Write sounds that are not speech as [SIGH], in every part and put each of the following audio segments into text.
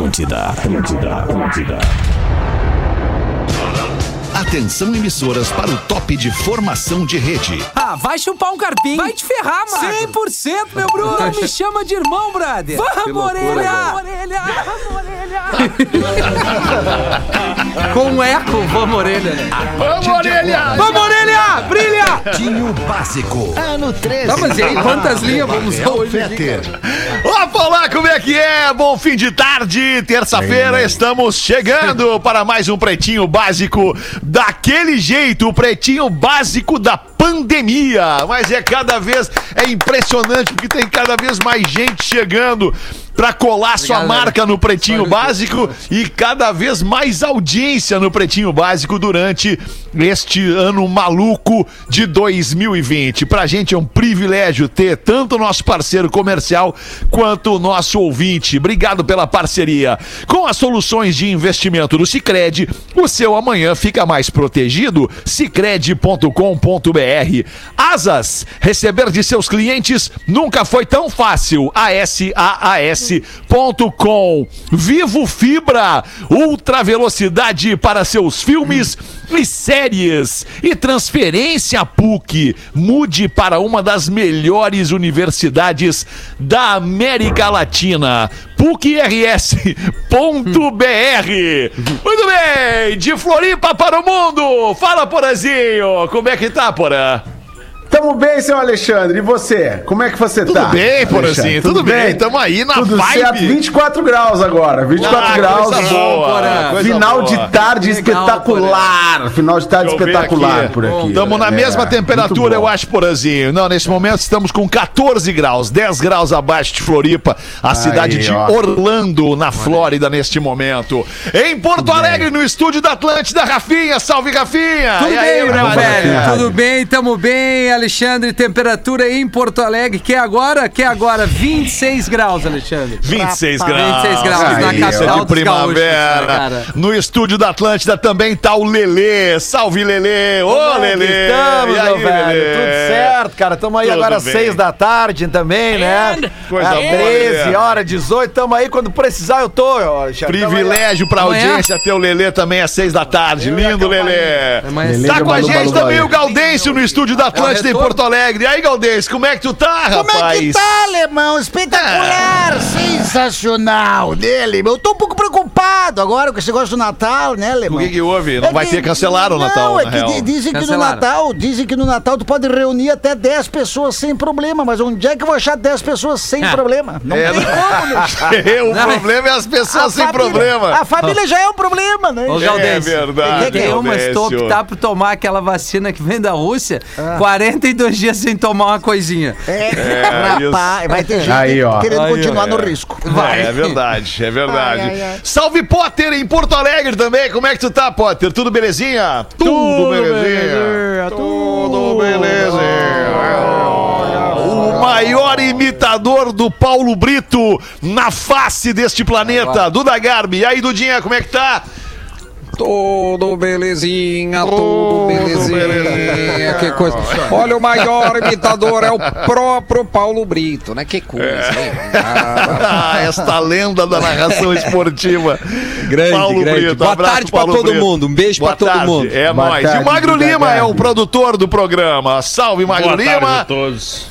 Atlântida, Atlântida, Atlântida. Atenção emissoras para o top de formação de rede. Ah, vai chupar um carpinho. Vai te ferrar, mano. 100%, meu Bruno. Não [LAUGHS] me chama de irmão, brother. Vamos, orelha. Vamos, orelha. Vamos, orelha. [LAUGHS] Com um eco, vamos, orelha. Vamos, orelha! Vamos, orelha. Brilha. Tinho básico. Ano 13. Tá, mas e aí, quantas linhas vamos usar hoje? Opa, olá, como é que é? Bom fim de tarde, terça-feira, estamos chegando para mais um Pretinho Básico daquele jeito, o Pretinho Básico da pandemia. Mas é cada vez, é impressionante porque tem cada vez mais gente chegando para colar sua Obrigado, marca no Pretinho Básico e cada vez mais audiência no Pretinho Básico durante este ano maluco de 2020. Pra gente é um privilégio ter tanto o nosso parceiro comercial quanto o nosso ouvinte. Obrigado pela parceria. Com as soluções de investimento do Sicredi, o seu amanhã fica mais protegido. Sicredi.com.br. Asas, receber de seus clientes nunca foi tão fácil. ASAAS.com. Vivo Fibra, ultra velocidade para seus filmes e séries. E transferência PUC. Mude para uma das melhores universidades da América Latina. PUCRS.br. Muito bem, de Floripa para o mundo. Fala, Porazinho. Como é que tá, Porã? Tamo bem, seu Alexandre. E você? Como é que você Tudo tá? bem, Porazinho, Alexandre? tudo bem. Tamo aí na Tudo vibe. certo. 24 graus agora. 24 Ah, graus. coisa boa, coisa Final boa. de tarde Legal, espetacular. Final de tarde espetacular aqui. por aqui. Estamos na É, mesma temperatura, eu acho, Porazinho. Não, nesse momento estamos com 14 graus, 10 graus abaixo de Floripa, a cidade de ó. Orlando, na Flórida, neste momento. Em Porto Alegre, no estúdio da Atlântida, Rafinha. Salve, Rafinha! Tudo E aí, bem, meu Rafinha? velho? Tudo bem, tamo bem, Alexandre. Temperatura em Porto Alegre, que é agora, que é agora 26 graus, Alexandre. 26 graus. 26 graus Aí, na é capital de dos primavera. gaúchos, né, cara? no estúdio da Atlântida também tá o Lelê. Salve, Lelê! Ô, é Lelê! Estamos, aí, meu velho. Lelê? Tudo certo, cara. Tamo aí Tudo agora às bem. seis da tarde também, né? Coisa É, boa, 13 Lelê. horas, 18. Tamo aí. Quando precisar, eu tô, Alexandre. Privilégio pra Amanhã? audiência ter o Lelê também às seis da tarde. Lindo, Lelê. Amanhã Lelê Tá com a gente também o Gaudêncio no estúdio da Atlântida? Porto Alegre. E aí, Gaudêncio, como é que tu tá, rapaz? Como é que tá, alemão? Espetacular, sensacional dele. Eu tô um pouco preocupado agora com esse negócio do Natal, né, O alemão? que que houve? Não É vai que- ter cancelar o não, Natal, é na que real. dizem que no. Natal, dizem que no Natal tu pode reunir até 10 pessoas sem problema, mas onde é que eu vou achar 10 pessoas sem problema? Não É, tem [LAUGHS] [LAUGHS] não- como, né? o problema é as pessoas A sem família- problema. A família já é um problema, né? Ô, É Galdêncio, verdade, Tem uma Gaudêncio. optar por tomar aquela vacina que vem da Rússia, 42 dias sem tomar uma coisinha. É, isso. rapaz, vai ter gente Aí, ó. querendo Aí, continuar no é. risco. Vai. É verdade, é verdade. Ai, ai, ai. Salve Potter em Porto Alegre também. Como é que tu tá, Potter? Tudo belezinha? Tudo, belezinha. Tudo belezinha. O maior imitador do Paulo Brito na face deste planeta, Duda Garbi. E aí, Dudinha, como é que tá? Tudo belezinha, tudo belezinha, que coisa. Olha, o maior imitador é o próprio Paulo Brito, né? Que coisa, hein? Ah, Ah, esta lenda da narração esportiva. Grande, grande. Boa abraço, tarde pra Paulo todo Brito. mundo. Um beijo Boa pra todo mundo. É Boa nóis. E o Magro Lima é o produtor do programa. Salve, Magro Boa Lima. tarde a todos.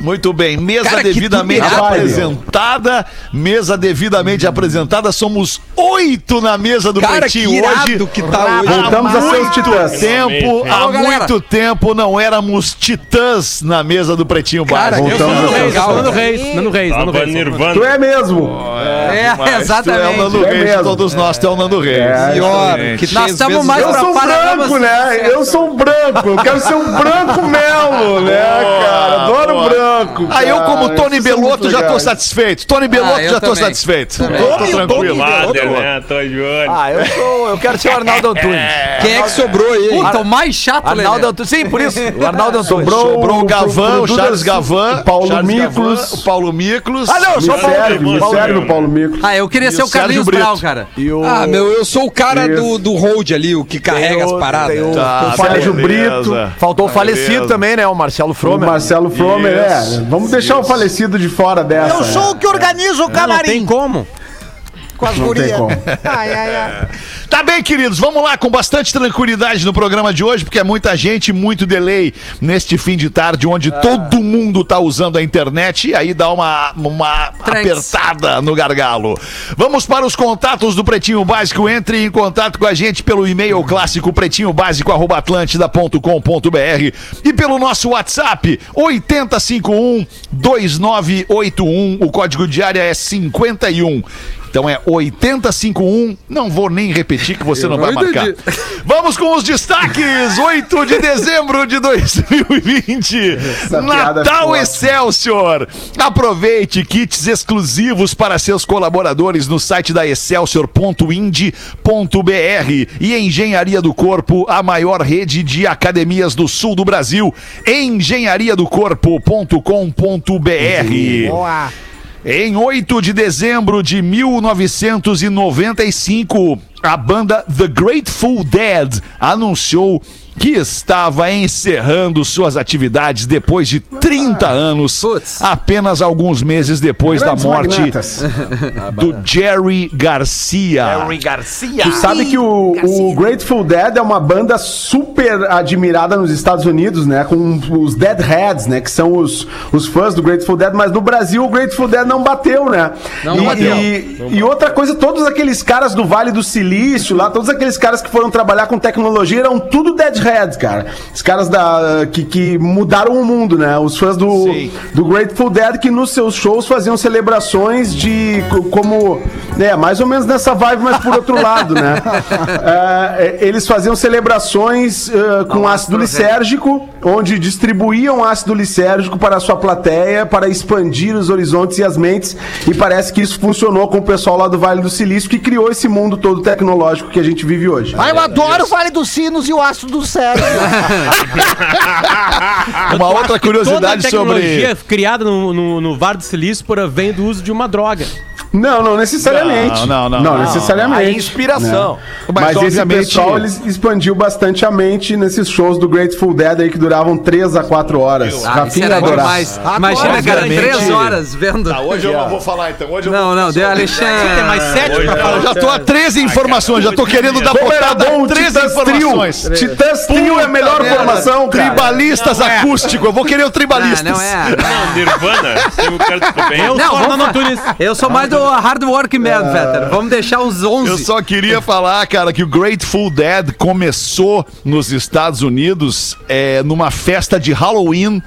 Muito bem, mesa Cara, devidamente apresentada. Mesa devidamente apresentada. Somos oito na mesa do Cara, Pretinho hoje. que tá hoje. Voltamos a ser os titãs. Tempo, há Alô, muito tempo não éramos titãs na mesa do Pretinho Cara, Básico. eu Voltamos sou a ser legal. Nando Reis, Nando Reis, Nando Reis. Nirvana. Tu é mesmo. É, Mas Tu é o exatamente. Nando É Reis, mesmo. todos nós, tu é o Nando Reis. É, Exatamente. que Nós estamos mais Eu pra sou branco, né? Eu sou um branco. Eu quero ser um branco melo, né, cara? Adoro boa. Branco. Aí eu, como. Tony muito já tô satisfeito. Tony Beloto, Ah, eu já tô satisfeito. Também. Tô, tô Tony, tranquilo. Né? Tô de olho. Ah, eu sou. Eu quero ser o Arnaldo Antunes. Quem é que sobrou aí? Puta, o mais chato, Arnaldo. Antunes. Sim, por isso. O Arnaldo Antunes. Sobrou Sobrou o Gavan, o Charles Gavan, o Paulo Miklos. Gavan, o Paulo Miklos. Ah, não, sou o Paulo serve, me Paulo serve Brito. o Paulo Mico. Ah, eu queria ser o Carlinhos Brau, cara. Ah, meu, eu sou o cara do, do hold ali, o que carrega as paradas. o- Tá, o Sérgio beleza. Brito. Faltou o falecido também, né? O Marcelo O Fromer. Marcelo Fromer, é. Vamos deixar o falecido de fora dessa. Eu sou o que organiza o Não camarim. tem como. Com as gurias. [LAUGHS] Ai, ai, ai. Tá bem, queridos, vamos lá com bastante tranquilidade no programa de hoje, porque é muita gente, muito delay neste fim de tarde, onde todo mundo tá usando a internet e aí dá uma, uma Tranks. apertada no gargalo. Vamos para os contatos do Pretinho Básico. Entre em contato com a gente pelo e-mail clássico pretinhobásico.atlântida.com.br e pelo nosso WhatsApp 8051 2981. O código de área é 51. Então é 8051. Não vou nem repetir que você não vai marcar. [LAUGHS] Vamos com os destaques. 8 de dezembro de 2020. Essa é Natal foda. Excelsior. Aproveite kits exclusivos para seus colaboradores no site da excelsior.ind.br e Engenharia do Corpo, a maior rede de academias do sul do Brasil. engenhariadocorpo.com.br. Boa. Em 8 de dezembro de 1995, a banda The Grateful Dead anunciou que estava encerrando suas atividades depois de 30 anos, Putz. apenas alguns meses depois Grandes da morte magnatas. [LAUGHS] do Jerry Garcia. Harry Garcia. Tu sabe que o, o Grateful Dead é uma banda super admirada nos Estados Unidos, né? Com os Deadheads, né? Que são os, os fãs do Grateful Dead, mas no Brasil o Grateful Dead não bateu, né? Não e, bateu. E, e outra coisa, todos aqueles caras do Vale do Silício lá, todos aqueles caras que foram trabalhar com tecnologia eram tudo Deadheads, cara. Os caras da, que, que mudaram o mundo, né? Os fãs do, Sim. do Grateful Dead que nos seus shows faziam celebrações de co- como, né, mais ou menos nessa vibe, mas por outro lado, né? [LAUGHS] É, eles faziam celebrações é, com ácido lisérgico, onde distribuíam ácido lisérgico para a sua plateia para expandir os horizontes e as mentes, e parece que isso funcionou com o pessoal lá do Vale do Silício que criou esse mundo todo tecnológico que a gente vive hoje. Ah, eu adoro o Vale dos Sinos e o Ácido do Cérebro. [LAUGHS] Uma outra curiosidade Toda a sobre. tecnologia criada no, no, no Vale do Silício por vem do uso de uma droga. Não, não necessariamente. Não, não, não. necessariamente. A inspiração. né? Mas, Mas, esse pessoal eles expandiu bastante a mente nesses shows do Grateful Dead aí que duravam 3 a 4 horas. Ah, Rafinha era adorava. demais. Imagina, cara, Obviamente. três horas vendo. Tá, hoje eu não vou falar então. Hoje eu Não, não, deu Alexandre. Tem mais sete pra Eu falar. já tô a 13 informações, já tô querendo dar botada o 13 Titãs informações. Trio. Titãs Trio é a melhor formação, cara. Tribalistas acústico, eu vou querer o Ah, tribalistas. não é. Não, Nirvana. O. Eu Não, Antunes. Eu sou mais do hard work man, Vetter. Vamos deixar uns 11. Eu só queria falar, cara, que o Grateful Dead começou nos Estados Unidos é, numa festa de Halloween.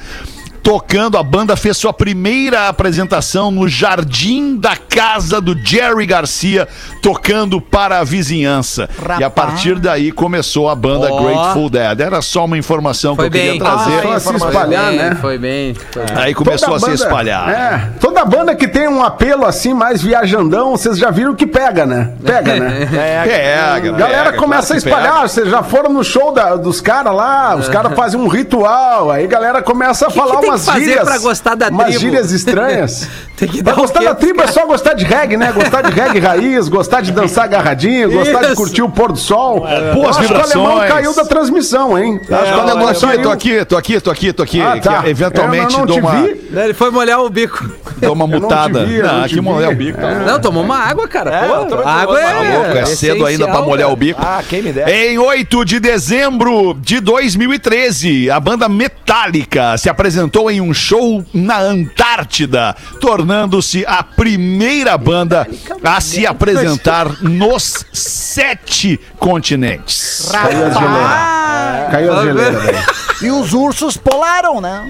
Tocando, a banda fez sua primeira apresentação no jardim da casa do Jerry Garcia, tocando para a vizinhança. E a partir daí começou a banda Ó. Grateful Dead. Era só uma informação Foi que eu queria bem. trazer. Ah, Foi se espalhar, bem, né? Foi bem. Foi bem. Aí começou Toda a se banda- espalhar. É, toda banda que tem um apelo assim, mais viajandão, vocês já viram que pega, né? Pega, né? [LAUGHS] Pega, Galera pega, começa claro a que espalhar, pega. vocês já foram no show da- dos caras lá, os caras fazem um ritual, aí galera começa a falar que umas que fazer gírias. pra gostar da umas tribo? gírias [LAUGHS] estranhas. Tem que Pra dar o gostar da tribo é só gostar de reggae, né? Gostar de reggae raiz, gostar de dançar agarradinho, gostar de curtir o pôr do sol. Boas Eu acho que o alemão vibrações. caiu da transmissão, hein? Acho que o alemão aqui, saiu. tô aqui, tô aqui, tô aqui, tô aqui. Ah, tá. que eventualmente Eu não dou, te uma, vi. Ele foi molhar o bico. dou uma não mutada. vi, não, não aqui molhar o bico. É. Não, tomou uma água, cara. É, Pô, água é. Louco, é cedo ainda pra molhar o cara. bico. Ah, quem me dera. Em 8 de dezembro de 2013, a banda Metallica se apresentou em um show na Antártida, tornando-se a primeira banda a se apresentar nos sete continentes. Caiu a geleira. Caiu a geleira, velho. E os ursos polaram, né?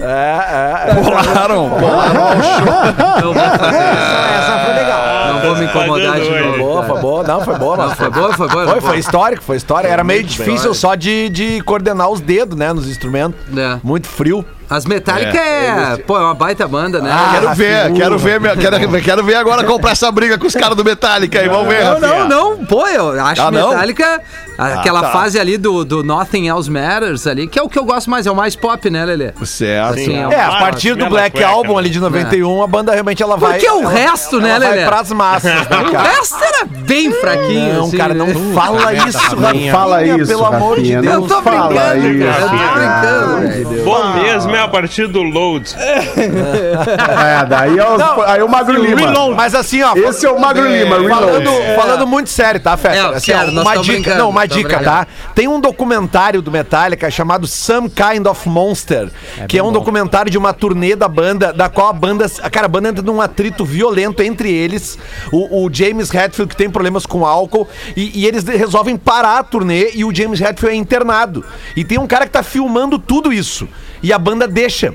Polaram, polaram. Não vou fazer. Essa foi legal. Não vou me incomodar de novo. hoje. Boa, foi boa. Não, foi boa, mas Foi boa, foi boa. Foi, foi histórico, foi histórico. Era meio difícil só de, de coordenar os dedos, né, nos instrumentos. É. Muito frio. As Metallica é, pô, é uma baita banda, né? Quero ver, quero ver, meu- quero, quero ver agora comprar essa briga com os caras do Metallica aí, vamos ver, Não, não, não. Pô, eu acho Ah? Metallica, aquela tá. fase ali do, do Nothing Else Matters ali, que é o que eu gosto mais, é o mais pop, né, Lelê? Certo. Assim, É, a partir do Black cueca, Album né? ali de 91, a banda realmente ela vai. Porque o ela- resto, né, ela vai Lelê? pras massas, né, O cara? resto era É, bem fraquinho. Não, assim, cara, não né? fala isso, Não fala isso, pelo amor de Deus. não Eu tô fala brincando, isso. cara. Eu tô brincando. Bom mesmo é a partir do load. [LAUGHS] É, daí é o, Não, aí é o Magro Lima. Mas assim, ó. Esse é o Magro Lima, Falando, Reload. falando muito sério, tá, Feta? É, Assim, uma dica, não, uma dica, tá? Tem um documentário do Metallica chamado Some Kind of Monster, que é um documentário de uma turnê da banda, da qual a banda, cara, a banda entra num atrito violento entre eles. O, o James Hetfield que tem problemas com álcool e, e eles resolvem parar a turnê e o James Hetfield é internado. E tem um cara que tá filmando tudo isso e a banda deixa.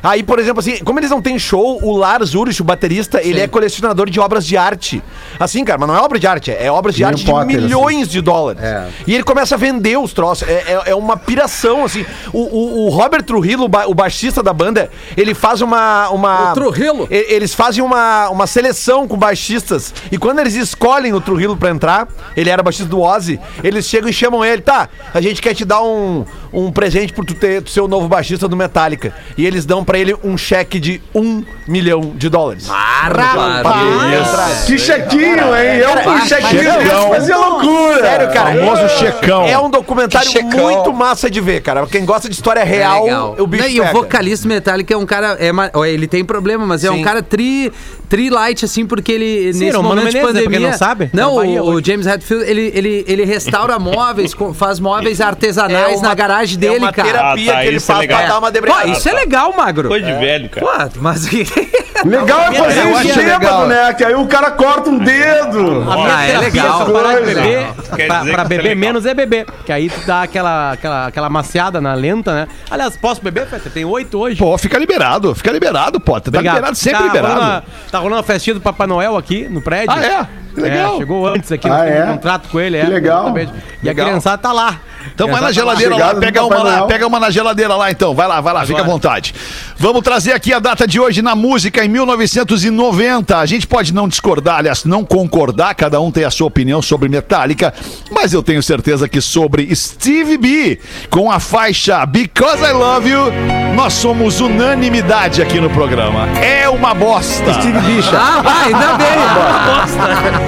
Aí, por exemplo, assim, como eles não têm show, o Lars Ulrich, o baterista, ele é colecionador de obras de arte. Assim, cara, mas não é obra de arte, é obras de Nem arte Potter, de milhões de dólares. É. E ele começa a vender os troços. É, é- é uma piração, assim. O, o- o Robert Trujillo, o, ba- o baixista da banda, ele faz uma. uma O Trujillo? E- Eles fazem uma, uma seleção com baixistas. E quando eles escolhem o Trujillo pra entrar, ele era baixista do Ozzy, eles chegam e chamam ele, tá? A gente quer te dar um, um presente por tu ter tu ser o novo baixista do Metallica. E eles dão pra ele um cheque de um milhão de dólares. Rapaz. Que chequinho, hein? Eu com chequinho Checão. fazia loucura. Sério, cara. Famoso checão. É um documentário muito massa de ver, cara. Quem gosta de história É real, legal. o bicho Não, E o vocalista Metallica é um cara. É, ele tem problema, mas é Sim. um cara tri, tri light, assim, porque ele, Sim, nesse o Mano momento de Menezes, né, pandemia. não sabe, Não, tá na Bahia o, o. James Hetfield, ele, ele, ele restaura [LAUGHS] móveis, faz móveis artesanais É uma- na garagem é dele, uma cara. terapia Ah, tá, que ele isso é faz legal. pra dar uma Pô, debreada. isso é legal, Magro. Coisa de velho, cara. Pô, mas. [LAUGHS] Legal é fazer legal. né? Que aí o cara corta um dedo. A minha Ah, é legal. pra parar de Coisa. beber, pra, pra beber é menos é beber. Que aí tu dá aquela, aquela, aquela maciada na lenta, né? Aliás, posso beber, Feta? Tem oito hoje. Pô, fica liberado, fica liberado, pô. Tá Obrigado. liberado, sempre tá liberado. Rolando a, tá rolando a festinha do Papai Noel aqui no prédio. Ah, é? Que legal. É, chegou antes aqui, Ah, é? um contrato com ele. Que é, legal. exatamente. E Legal. a criançada tá lá. Então vai na tá geladeira lá, pega uma, lá, pega uma na geladeira lá então. Vai lá, vai lá, fica à vontade. Vamos trazer aqui a data de hoje na música em 1990. A gente pode não discordar, aliás, não concordar, cada um tem a sua opinião sobre Metallica, mas eu tenho certeza que sobre Steve B, com a faixa Because I Love You, nós somos unanimidade aqui no programa. É uma bosta. Steve Bicha. Ah, vai, ainda bem. É uma [LAUGHS]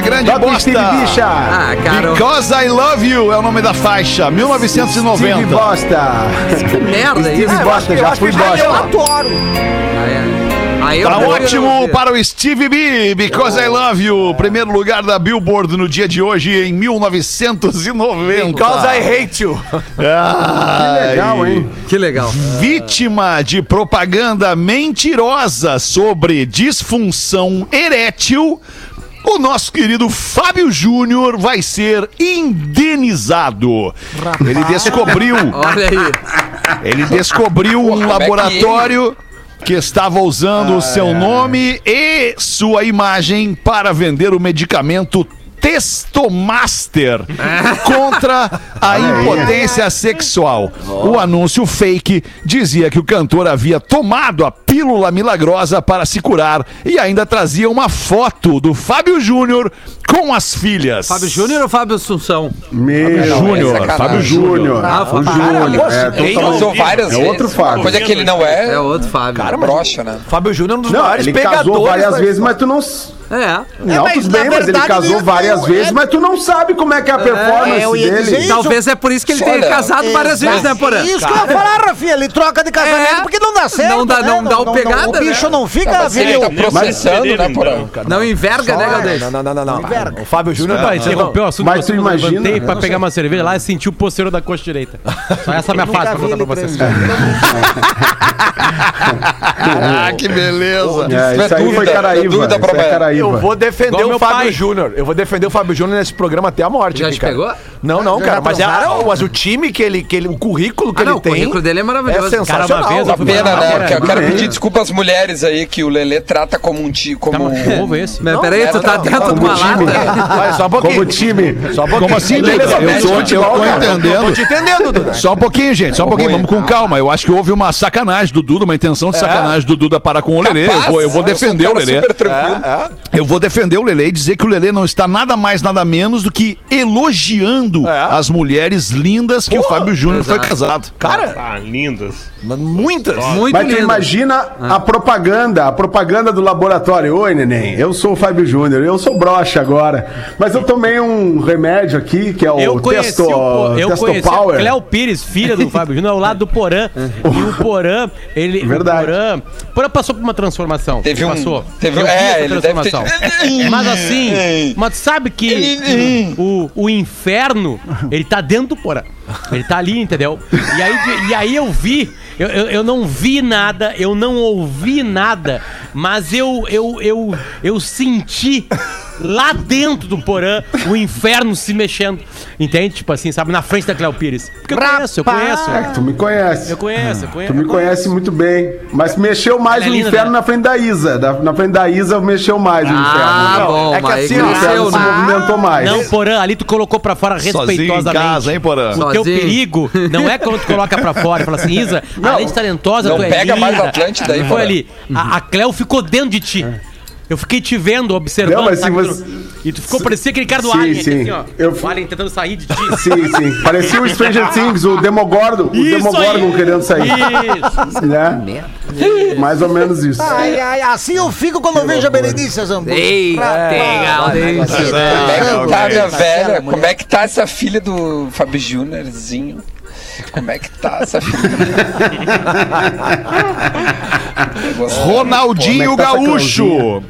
grande Bota o bosta. Steve Bicha. Ah, cara. Because I Love You é o nome da faixa, Steve 1990. Bosta. Que merda é isso. Steve Bosta, já fui bosta. Ah, é. Aí eu Tá ótimo para o Steve B, Because I Love You. Primeiro lugar da Billboard no dia de hoje, em 1990. Because I hate you. Ai. Legal, hein? Que legal. Vítima de propaganda mentirosa sobre disfunção erétil, o nosso querido Fábio Júnior vai ser indenizado. Ele descobriu, [LAUGHS] Olha aí. ele descobriu um como é que estava usando o seu nome e sua imagem para vender o medicamento Testomaster [LAUGHS] contra a impotência sexual. O anúncio fake dizia que o cantor havia tomado a pílula milagrosa para se curar e ainda trazia uma foto do Fábio Júnior com as filhas. Fábio Júnior ou Fábio Assunção? Meu Júnior, sacanagem. Fábio Júnior. Ah, o Fábio Júnior. É, totalmente- várias É outro Fábio. Coisa que ele não é. É outro Fábio. Cara, brocha, né? Fábio Júnior é um dos Não, maiores ele pegadores. casou várias vezes, mas tu não. É. Não, mas tudo na bem, mas ele casou ele- várias vezes, é- mas tu não sabe como é que é a performance eu ia dizer dele. isso. Talvez é por isso que ele tenha casado várias vezes, né, Porã? Isso que eu ia falar, Rafinha. Ele troca de casamento É. porque não dá certo. Não dá- né? não dá o pegada, O bicho né? não fica ele viril. tá processando, né, Mas- porra? Não enverga, né, Galdês? Não, não, não, não. não. O Fábio Júnior tá interrompeu o assunto, Mas mas tu eu imagina- levantei pra pegar uma cerveja lá e senti o posterior da coxa direita. Só essa é minha fase pra contar pra vocês. Ah, que beleza. É, é isso aí foi é é. Caraíva. Eu vou defender o Fábio. Júnior. Eu vou defender o Fábio Júnior nesse programa até a morte. Já te cara. pegou? Não, não, cara. Mas, é, transaram? mas o time que ele, que ele. O currículo que Ah, não, ele o tem. currículo dele é maravilhoso. É Cara, sensacional. uma vez eu fui Pena, Não, né? cara, eu quero pedir desculpa às mulheres aí que o Lelê trata como um ti, Tá como de novo esse? Mas peraí, tu tá não, dentro de como uma time. lata. Vai, só um pouquinho. Como time. Só um pouquinho. Como assim, Beleza, Duda? Eu tô, eu tô cara. Tô entendendo. te entendendo, Duda. Só um pouquinho, gente, só um pouquinho, vamos com calma. Eu acho que houve uma sacanagem do Duda, uma intenção de sacanagem do Duda para com o Lelê. Eu vou, eu vou defender eu o um Lelê. super tranquilo. Eu vou defender o Lelê e dizer que o Lelê não está nada mais, nada menos do que elogiando É. as mulheres lindas que o Fábio Júnior foi casado. Cara, Ah, lindas. muitas. Muito Mas tu imagina a propaganda, a propaganda do laboratório. Oi, neném, eu sou o Fábio Júnior, eu sou broxa agora. Mas eu tomei um remédio aqui, que é o Eu conheci Testo, o, eu Testo conheci Power. Cléo Pires, filha do Fábio Júnior, ao lado do Porã. [LAUGHS] e o Porã, ele. Verdade. O Porã, Porã passou por uma transformação. Teve um- Passou. teve- vi é, ele deve ter- transformação. Mas assim, [LAUGHS] mas sabe que o, o inferno, ele tá dentro do Porã. Ele tá ali, entendeu? E aí, e aí eu vi. Eu, eu, eu não vi nada, eu não ouvi nada, mas eu, eu, eu, eu senti lá dentro do porã o inferno se mexendo. Entende? Tipo assim, sabe? Na frente da Cléo Pires. Porque eu conheço, eu conheço. É, que tu me conhece. Eu conheço, eu conheço. Tu me conhece muito bem. Mas mexeu mais é o linda, inferno né? na frente da Isa. Da- na frente da Isa mexeu mais o Ah, inferno. bom, é que mas assim, o inferno se né? movimentou mais. Não, Porã, ali tu colocou pra fora Sozinho em respeitosamente. casa, hein, Porã? O teu Sozinho. perigo não é quando tu coloca pra fora e fala assim, Isa, além de talentosa, Não tu é pega mais linda. Atlântida aí, Foi Porã. ali. A, a Cléo ficou dentro de ti. Eu fiquei te vendo, observando. Não, mas se sabe, você- E tu ficou, parecia aquele cara do Sim, Alien, aqui, sim. assim, ó. Eu- O Alien tentando sair de ti. [LAUGHS] Sim, sim. Parecia o Stranger [LAUGHS] Things, o Demogorgon, o Isso Demogorgon aí. querendo sair. Isso. Né? Mais ou menos isso. Ai, ai, assim eu fico quando eu vejo a Berenice Zambuja. Ei, legal, hein? Como é que tá, minha Tá velha? Como é que tá essa filha do Fábio Júniorzinho? Como é que tá essa filha? [LAUGHS] Ronaldinho Como é tá Gaúcho.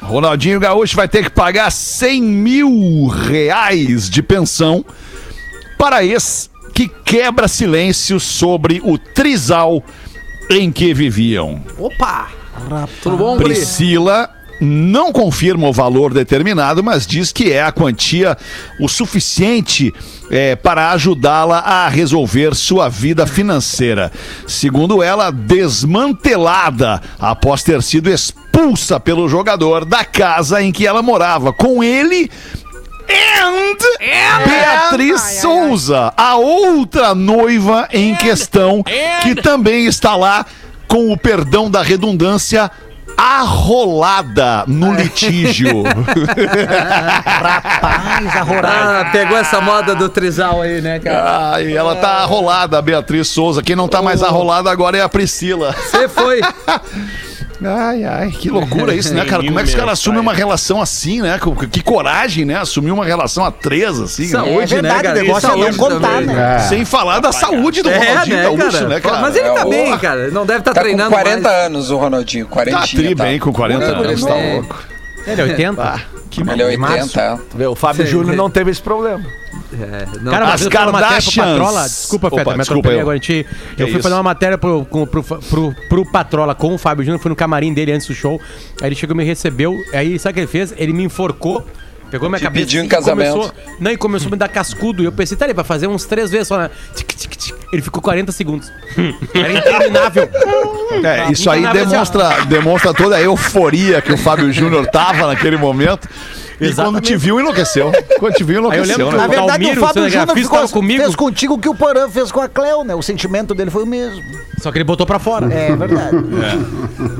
Ronaldinho Gaúcho vai ter que pagar 100 mil reais de pensão para ex que quebra silêncio sobre o trisal em que viviam. Opa! Tudo bom, Guri? Priscila não confirma o valor determinado, mas diz que é a quantia o suficiente é, para ajudá-la a resolver sua vida financeira. Segundo ela, desmantelada após ter sido expulsa pelo jogador da casa em que ela morava com ele. And Beatriz Souza, a outra noiva em questão, que também está lá com o perdão da redundância arrolada no litígio. [LAUGHS] Rapaz, arrorado. Ah, pegou essa moda do trisal aí, né, cara? Ah, e ela tá arrolada, a Beatriz Souza. Quem não tá mais arrolada agora é a Priscila. Você foi. [LAUGHS] Ai, ai, que loucura isso, né, cara? Como é que os caras assumem uma relação assim, né? Que, que coragem, né? Assumir uma relação a três, assim, né? Saúde, É verdade, né, o negócio E é não saúde contar, também. né? É. Sem falar da saúde do É, Ronaldinho né, Gaúcho, cara? né, cara? Mas ele tá É, bem, cara. Ele não deve estar Tá com treinando 40 mais. anos o Ronaldinho, 40 Tá tri bem com 40 anos, tá louco. Ele é 80? Que Ele é 80, é. Vê, O Fábio Júnior não teve esse problema. É, não. Cara, As mas eu Kardashians. Patrola. Desculpa, Opa, Feta, me desculpa atropelei eu. agora. A gente, eu fui isso? fazer uma matéria pro, com- pro, pro, pro Patrola com o Fábio Júnior, fui no camarim dele antes do show. Aí ele chegou e me recebeu. Aí sabe o que ele fez? Ele me enforcou. Pegou minha Te cabeça pediu em e casamento. Começou, não, e começou a me dar cascudo. E eu pensei, tá, ele vai fazer uns três vezes só, né? Tic, tic, tic. Ele ficou 40 segundos. Era interminável. É, isso aí assim, demonstra, demonstra toda a euforia que o Fábio Júnior tava naquele momento. E quando Exatamente. te viu, enlouqueceu. Quando te viu, Aí eu lembro enlouqueceu, que né? Na verdade, Dalmiro, o Fábio Júnior ficou, comigo. fez contigo o que o Porã fez com a Cleo, né? O sentimento dele foi o mesmo. Só que ele botou pra fora. É verdade.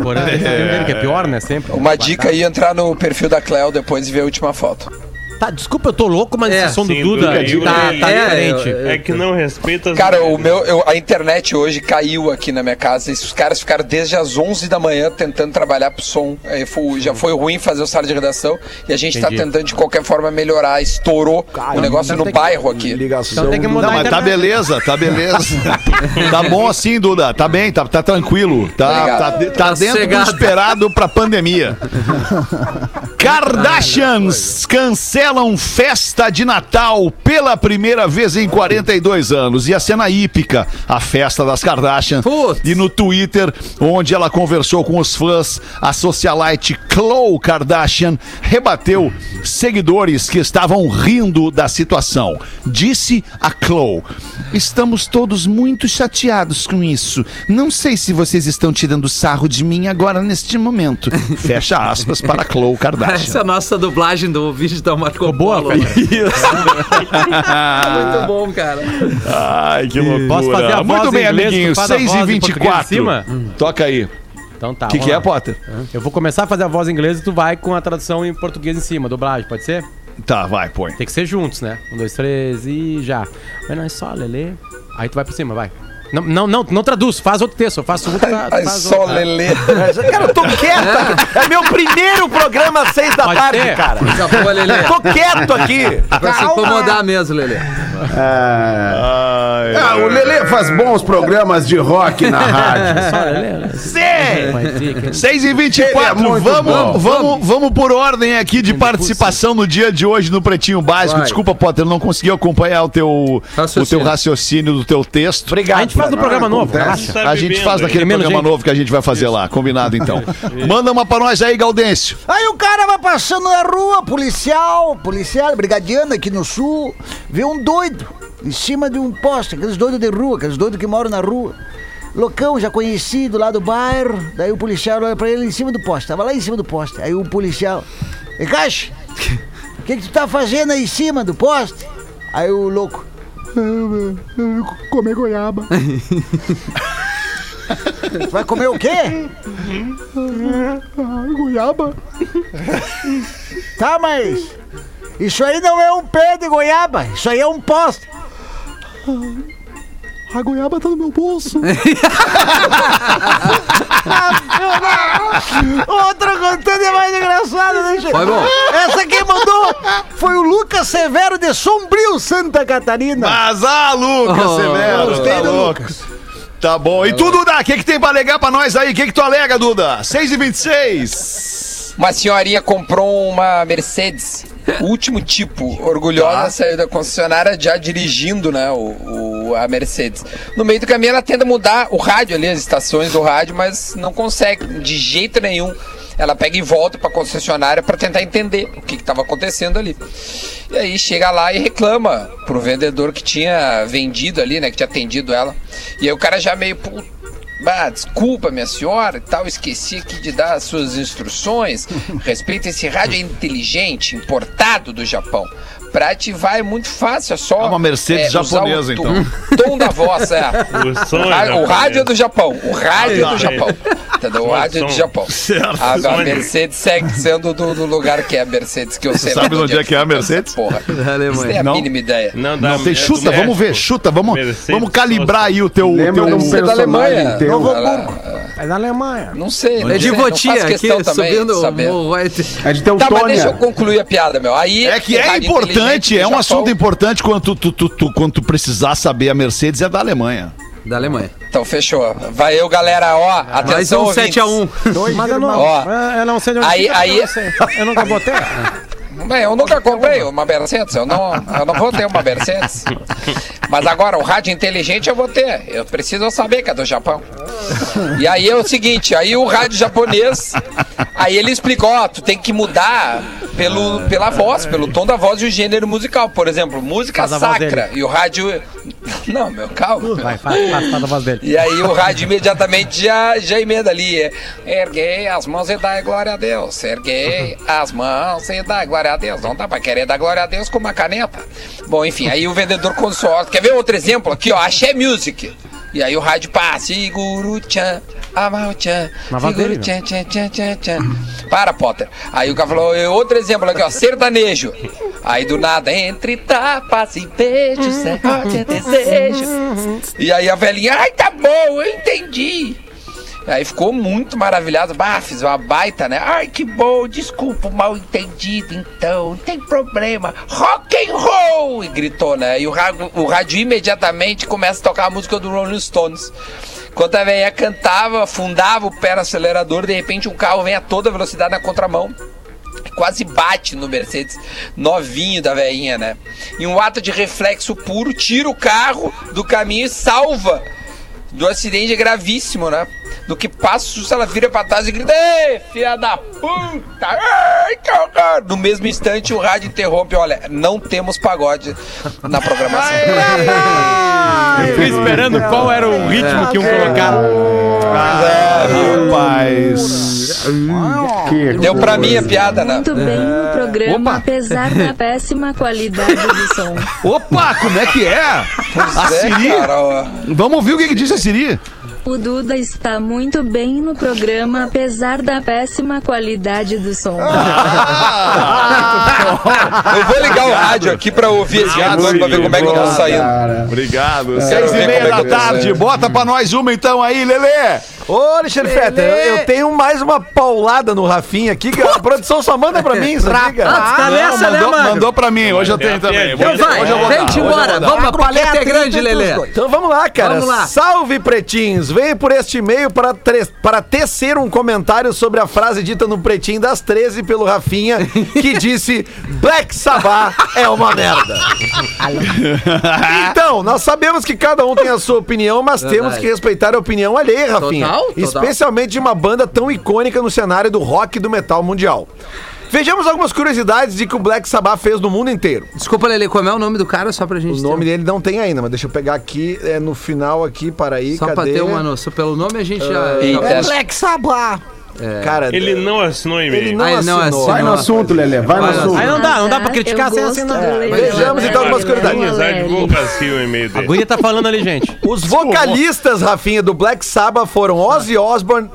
Porém, tem sentimento dele, que é pior, né? Sempre. Uma dica aí, entrar no perfil da Cleo depois e ver a última foto. Tá, desculpa, eu tô louco, mas É, esse som do sim, Duda Duda, tá, eu- tá é, diferente. eu- É que não respeita as Cara, o meu, eu- a internet hoje caiu aqui na minha casa e os caras ficaram desde as 11 da manhã tentando trabalhar pro som. Aí foi- já foi ruim fazer o sala de redação e a gente Entendi. tá tentando de qualquer forma melhorar. Estourou o negócio no bairro aqui. Ligação. Então tem que mudar Não, mas tá beleza, tá beleza. [LAUGHS] tá bom assim, Duda. Tá bem, tá, tá tranquilo. Tá, tá, de- tá dentro do esperado pra pandemia. [LAUGHS] Kardashians cancelam festa de Natal pela primeira vez em 42 anos. E a cena hípica, a festa das Kardashians. Putz. E no Twitter, onde ela conversou com os fãs, a socialite Khloe Kardashian rebateu seguidores que estavam rindo da situação. Disse a Khloe: Estamos todos muito chateados com isso. Não sei se vocês estão tirando sarro de mim agora neste momento. [LAUGHS] Fecha aspas para Khloe Kardashian. Essa é a nossa dublagem do vídeo da Marco boa, Polo. Feta. [LAUGHS] [LAUGHS] Muito bom, cara. Ai, que loucura. Posso fazer a voz Muito em bem, amiguinho. tu faz a 6 voz e em português 24 em cima? Toca aí. Então tá. O que, que é. Potter? Eu vou começar a fazer a voz em inglês e tu vai com a tradução em português em cima, dublagem, pode ser? Tá, vai, põe. Tem que ser juntos, né? Um, dois, três e já. When I saw Lele. Aí tu vai por cima, vai. Não, não, não, não traduz, faz outro texto. Eu faço outro. Ai, faz só outro. lelê. Cara, eu tô quieto aqui. É meu primeiro programa às seis da Pode tarde, ser. cara. Já foi, Lelê. Eu tô quieto aqui. Vai se incomodar mesmo, Lelê. É. Ah, o Lelê faz bons programas de rock na rádio. [LAUGHS] Sim! 6 e 24 Ele é vamos, bom. vamos, vamos por ordem aqui de participação no dia de hoje no Pretinho Básico. Vai. Desculpa, Potter, eu não consegui acompanhar o teu, o Raciocínio. teu raciocínio do teu texto. Obrigado. A gente faz no programa novo, acontece. relaxa. A gente faz naquele Menos programa gente. novo que a gente vai fazer lá, combinado então. [LAUGHS] Manda uma pra nós aí, Gaudêncio. Aí o cara vai passando na rua, policial, policial, brigadiano aqui no sul, vê um doido em cima de um poste, aqueles doidos de rua, aqueles doidos que moram na rua. Loucão, já conhecido lá do bairro. Daí o policial olha pra ele em cima do poste. Tava lá em cima do poste. Aí o policial. E caixa, o que, que tu tá fazendo aí em cima do poste? Aí o louco. [LAUGHS] Comer goiaba. [LAUGHS] Vai comer o quê? goiaba. Tá, mas. Isso aí não é um pé de goiaba. Isso aí é um poste. [LAUGHS] A goiaba tá no meu bolso. [LAUGHS] Outra contando é mais engraçada, deixa Foi bom. Essa quem mandou foi o Lucas Severo de Sombrio, Santa Catarina. Mas, ah, Lucas Oh, Severo, gostei tá do louco. Tá bom. E tu, Duda, o que, que tem pra alegar pra nós aí? O que, que tu alega, Duda? 6 e 26 Uma senhorinha comprou uma Mercedes, o último tipo, orgulhosa, saiu da concessionária já dirigindo, né, o, o- a Mercedes. No meio do caminho ela tenta mudar o rádio ali, as estações do rádio, mas não consegue de jeito nenhum. Ela pega e volta pra concessionária pra tentar entender o que estava acontecendo ali. E aí chega lá e reclama pro vendedor que tinha vendido ali, né, que tinha atendido ela. E aí o cara já meio, "Pô, ah, desculpa, minha senhora tal, esqueci aqui de dar as suas instruções. [LAUGHS] Respeita esse rádio inteligente, importado do Japão. Pra ativar é muito fácil, é só. É uma Mercedes usar japonesa, o tom- então. Tom da voz, é. [LAUGHS] O som O, é ra- o rádio é do Japão. O rádio é do é. Japão. Entendeu? O rádio é do. Japão. A, a Mercedes segue sendo do, do lugar que é a Mercedes, que eu sei sabe de onde é que é a Mercedes? Porra. [LAUGHS] Da Alemanha. Você tem a Não. mínima ideia. Não, dá Não tem é chuta, vamos ver, chuta, vamos, vamos calibrar aí o teu. o Lembra teu um Você é da Alemanha. Nova Hamburgo. É da Alemanha. Não sei. não É de sei, não Votia aqui, questão também subindo de o White. É de Tá, mas Teutônia. deixa eu concluir a piada, meu. Aí, É que é importante, é um Japão- assunto importante quando tu, tu, tu, tu- quando tu precisar saber a Mercedes é da Alemanha. Da Alemanha. Então fechou. Vai eu, galera, ó. Atenção, Mais um ouvintes. 7x1. Mas eu não, Ó. eu não sei de onde Aí- aí- eu não sei. Eu nunca botei. [LAUGHS] Bem, eu nunca comprei uma Mercedes, eu não, eu não vou ter uma Mercedes. Mas agora, o rádio inteligente eu vou ter. Eu preciso saber que é do Japão. E aí é o seguinte, aí o rádio japonês, aí ele explicou, ó, tu tem que mudar pelo, pela voz, pelo tom da voz e o gênero musical. Por exemplo, música sacra. E o rádio. [LAUGHS] Não, meu, calma. Vai, a voz dele. E aí o rádio imediatamente já, já emenda ali. é, Erguei as mãos e dai glória a Deus. Erguei as mãos e dai glória a Deus. Não dá pra querer dar glória a Deus com uma caneta. Bom, enfim, aí o vendedor consorte. Quer ver outro exemplo aqui, ó? Axé Music. E aí o rádio passa. Seguro tchan, amal tchan. Tchan, tchan, tchan, tchan, tchan. Para, Potter. Aí o cara falou, outro exemplo aqui, ó. Sertanejo. Aí do nada, entre tapas e beijos, é ódio, é desejo. E aí a velhinha, ai, tá bom, eu entendi. Aí ficou muito maravilhado. Bah, fiz uma baita, né? Ai, que bom, desculpa mal entendido, então, não tem problema. Rock and roll! E gritou, né? E o, rádio- o rádio imediatamente começa a tocar a música do Rolling Stones. Enquanto a velhinha cantava, afundava o pé no acelerador, de repente um carro vem a toda velocidade na contramão quase bate no Mercedes novinho da veinha, né? Em um ato de reflexo puro, tira o carro do caminho e salva do acidente gravíssimo, né? Do que passa, justo ela vira pra trás e grita: Ei, filha da puta! Horror!" No mesmo instante, o rádio interrompe: Olha, não temos pagode na programação. Eu fiquei esperando qual era o ritmo que iam colocar. Rapaz. Que Deu pra mim a piada, né? Muito bem no programa, Opa. apesar da péssima qualidade do som. Opa, como é que é? A É, Siri. cara. Vamos ouvir o que, que disse a Siri. O Duda está muito bem no programa, apesar da péssima qualidade do som. Eu vou ligar o rádio aqui pra ouvir esse agora pra ver como é que eu tô saindo. Obrigado. Quero Seis e meia é da tarde. Bota pra nós uma então aí, Lelê. Ô, Alexandre Fetter, eu, eu tenho mais uma paulada no Rafinha aqui, que a produção só manda pra mim, sabia? Ah, tá nessa, né, mandou, mano? mandou pra mim. Hoje eu tenho também. Então vai, hoje eu vou vou embora. Vamos, a paleta é grande, Lelê. Então vamos lá, cara. Vamos lá. Salve, pretinhos. Venho por este e-mail para, tre- para tecer um comentário sobre a frase dita no Pretinho das 13 pelo Rafinha, que [LAUGHS] disse Black Sabbath é uma merda. [LAUGHS] então, nós sabemos que cada um tem a sua opinião, mas Verdade. temos que respeitar a opinião alheia, Rafinha. Total, total. Especialmente de uma banda tão icônica no cenário do rock e do metal mundial. Vejamos algumas curiosidades de que o Black Sabbath fez no mundo inteiro. Desculpa, Lelê, como é o nome do cara? Só pra gente O nome dele não tem ainda, mas deixa eu pegar aqui, é no final aqui, para aí, Só pra cadê? ter uma noção. Pelo nome a gente já. Eita. já- Black Sabbath. Cara, Ele não assinou e-mail. ele não Ah, ele não assinou. assinou. Vai no assunto, Lelê, vai no Vai no assunto. Aí não dá, não dá pra criticar sem assinar. Vejamos, então, algumas curiosidades. Apesar de divulgar o e-mail A guria tá falando ali, gente. Os vocalistas, Rafinha, do Black Sabbath foram Ozzy Osbourne,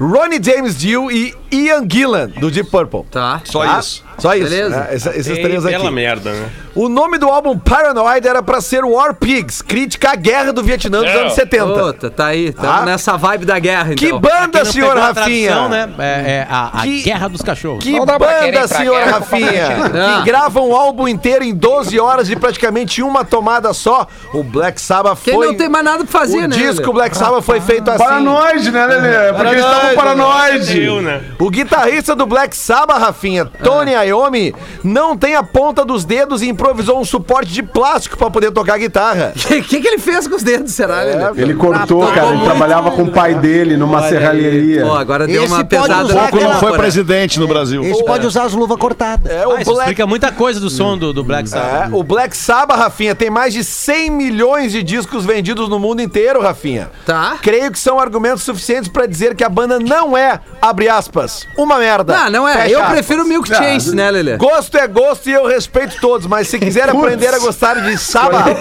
Ronnie James Dio e Ian Gillan, do Deep Purple. Tá. Só Tá? isso. Só isso. Beleza. né? Essa- esses Ei, três bela aqui. merda, né? O nome do álbum Paranoid era pra ser War Pigs, crítica à guerra do Vietnã dos Não. anos 70. Puta, tá aí. Tá? nessa vibe da guerra, então. Que banda, senhor pegou a Rafinha? tradução, né? É, é a, a Que- Guerra dos Cachorros. Que banda, senhor guerra, Rafinha! Ah. Que grava um álbum inteiro em 12 horas de praticamente uma tomada só. O Black Sabbath Quem foi. não tem mais nada pra fazer, o né? disco Lelê? Black Sabbath foi feito assim. Paranoide, né, Lelê? Porque eles estavam paranoide. Né? O guitarrista do Black Sabbath, Rafinha, Tony Iommi, não tem a ponta dos dedos e improvisou um suporte de plástico pra poder tocar guitarra. O [LAUGHS] que, que, que ele fez com os dedos, será, Lelê? Ele cortou, Ah, cara. Ele muito. trabalhava com o pai dele numa serralheria. Pô, agora deu Esse uma pesada Pouco não foi né? presidente no Brasil. Esse pode usar as luvas cortadas. É, o Ah, Black explica muita coisa do som do, do Black Sabbath. É, o Black Sabbath, Rafinha, tem mais de 100 milhões de discos vendidos no mundo inteiro, Rafinha. Tá. Creio que são argumentos suficientes pra dizer que a banda não é, abre aspas, uma merda. Não, não é. Fecha Eu aspas. prefiro Milk Chase, né, Lelê? Gosto é gosto e eu respeito todos, mas se quiser [LAUGHS] aprender a gostar de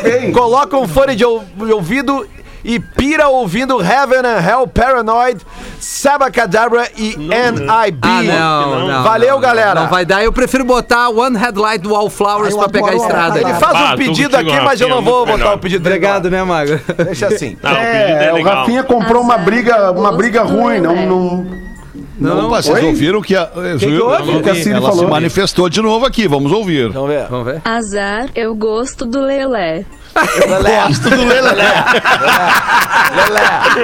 bem. coloca um fone de ou- de ouvido e pira ouvindo Heaven and Hell Paranoid, Sabacadabra e N.I.B. Ah, não, não. Valeu, não, galera. Não vai dar. Eu prefiro botar One Headlight do Wallflowers Ai, pra pegar a estrada. Ele faz Ah, um tô pedido aqui, mas eu não Rafinha, vou botar melhor. o pedido dele. Obrigado, né, Mago? Deixa assim. Não, o pedido É, é o. Rafinha comprou uma Azar, briga, uma gosto briga ruim. Não. Não, Não, Opa, vocês Oi? ouviram que a, que houve? que a Siri ela se falou? manifestou de novo aqui. Vamos ouvir. Vamos ver. Vamos ver. Azar, eu gosto do Lelé. Gosto do Lelé.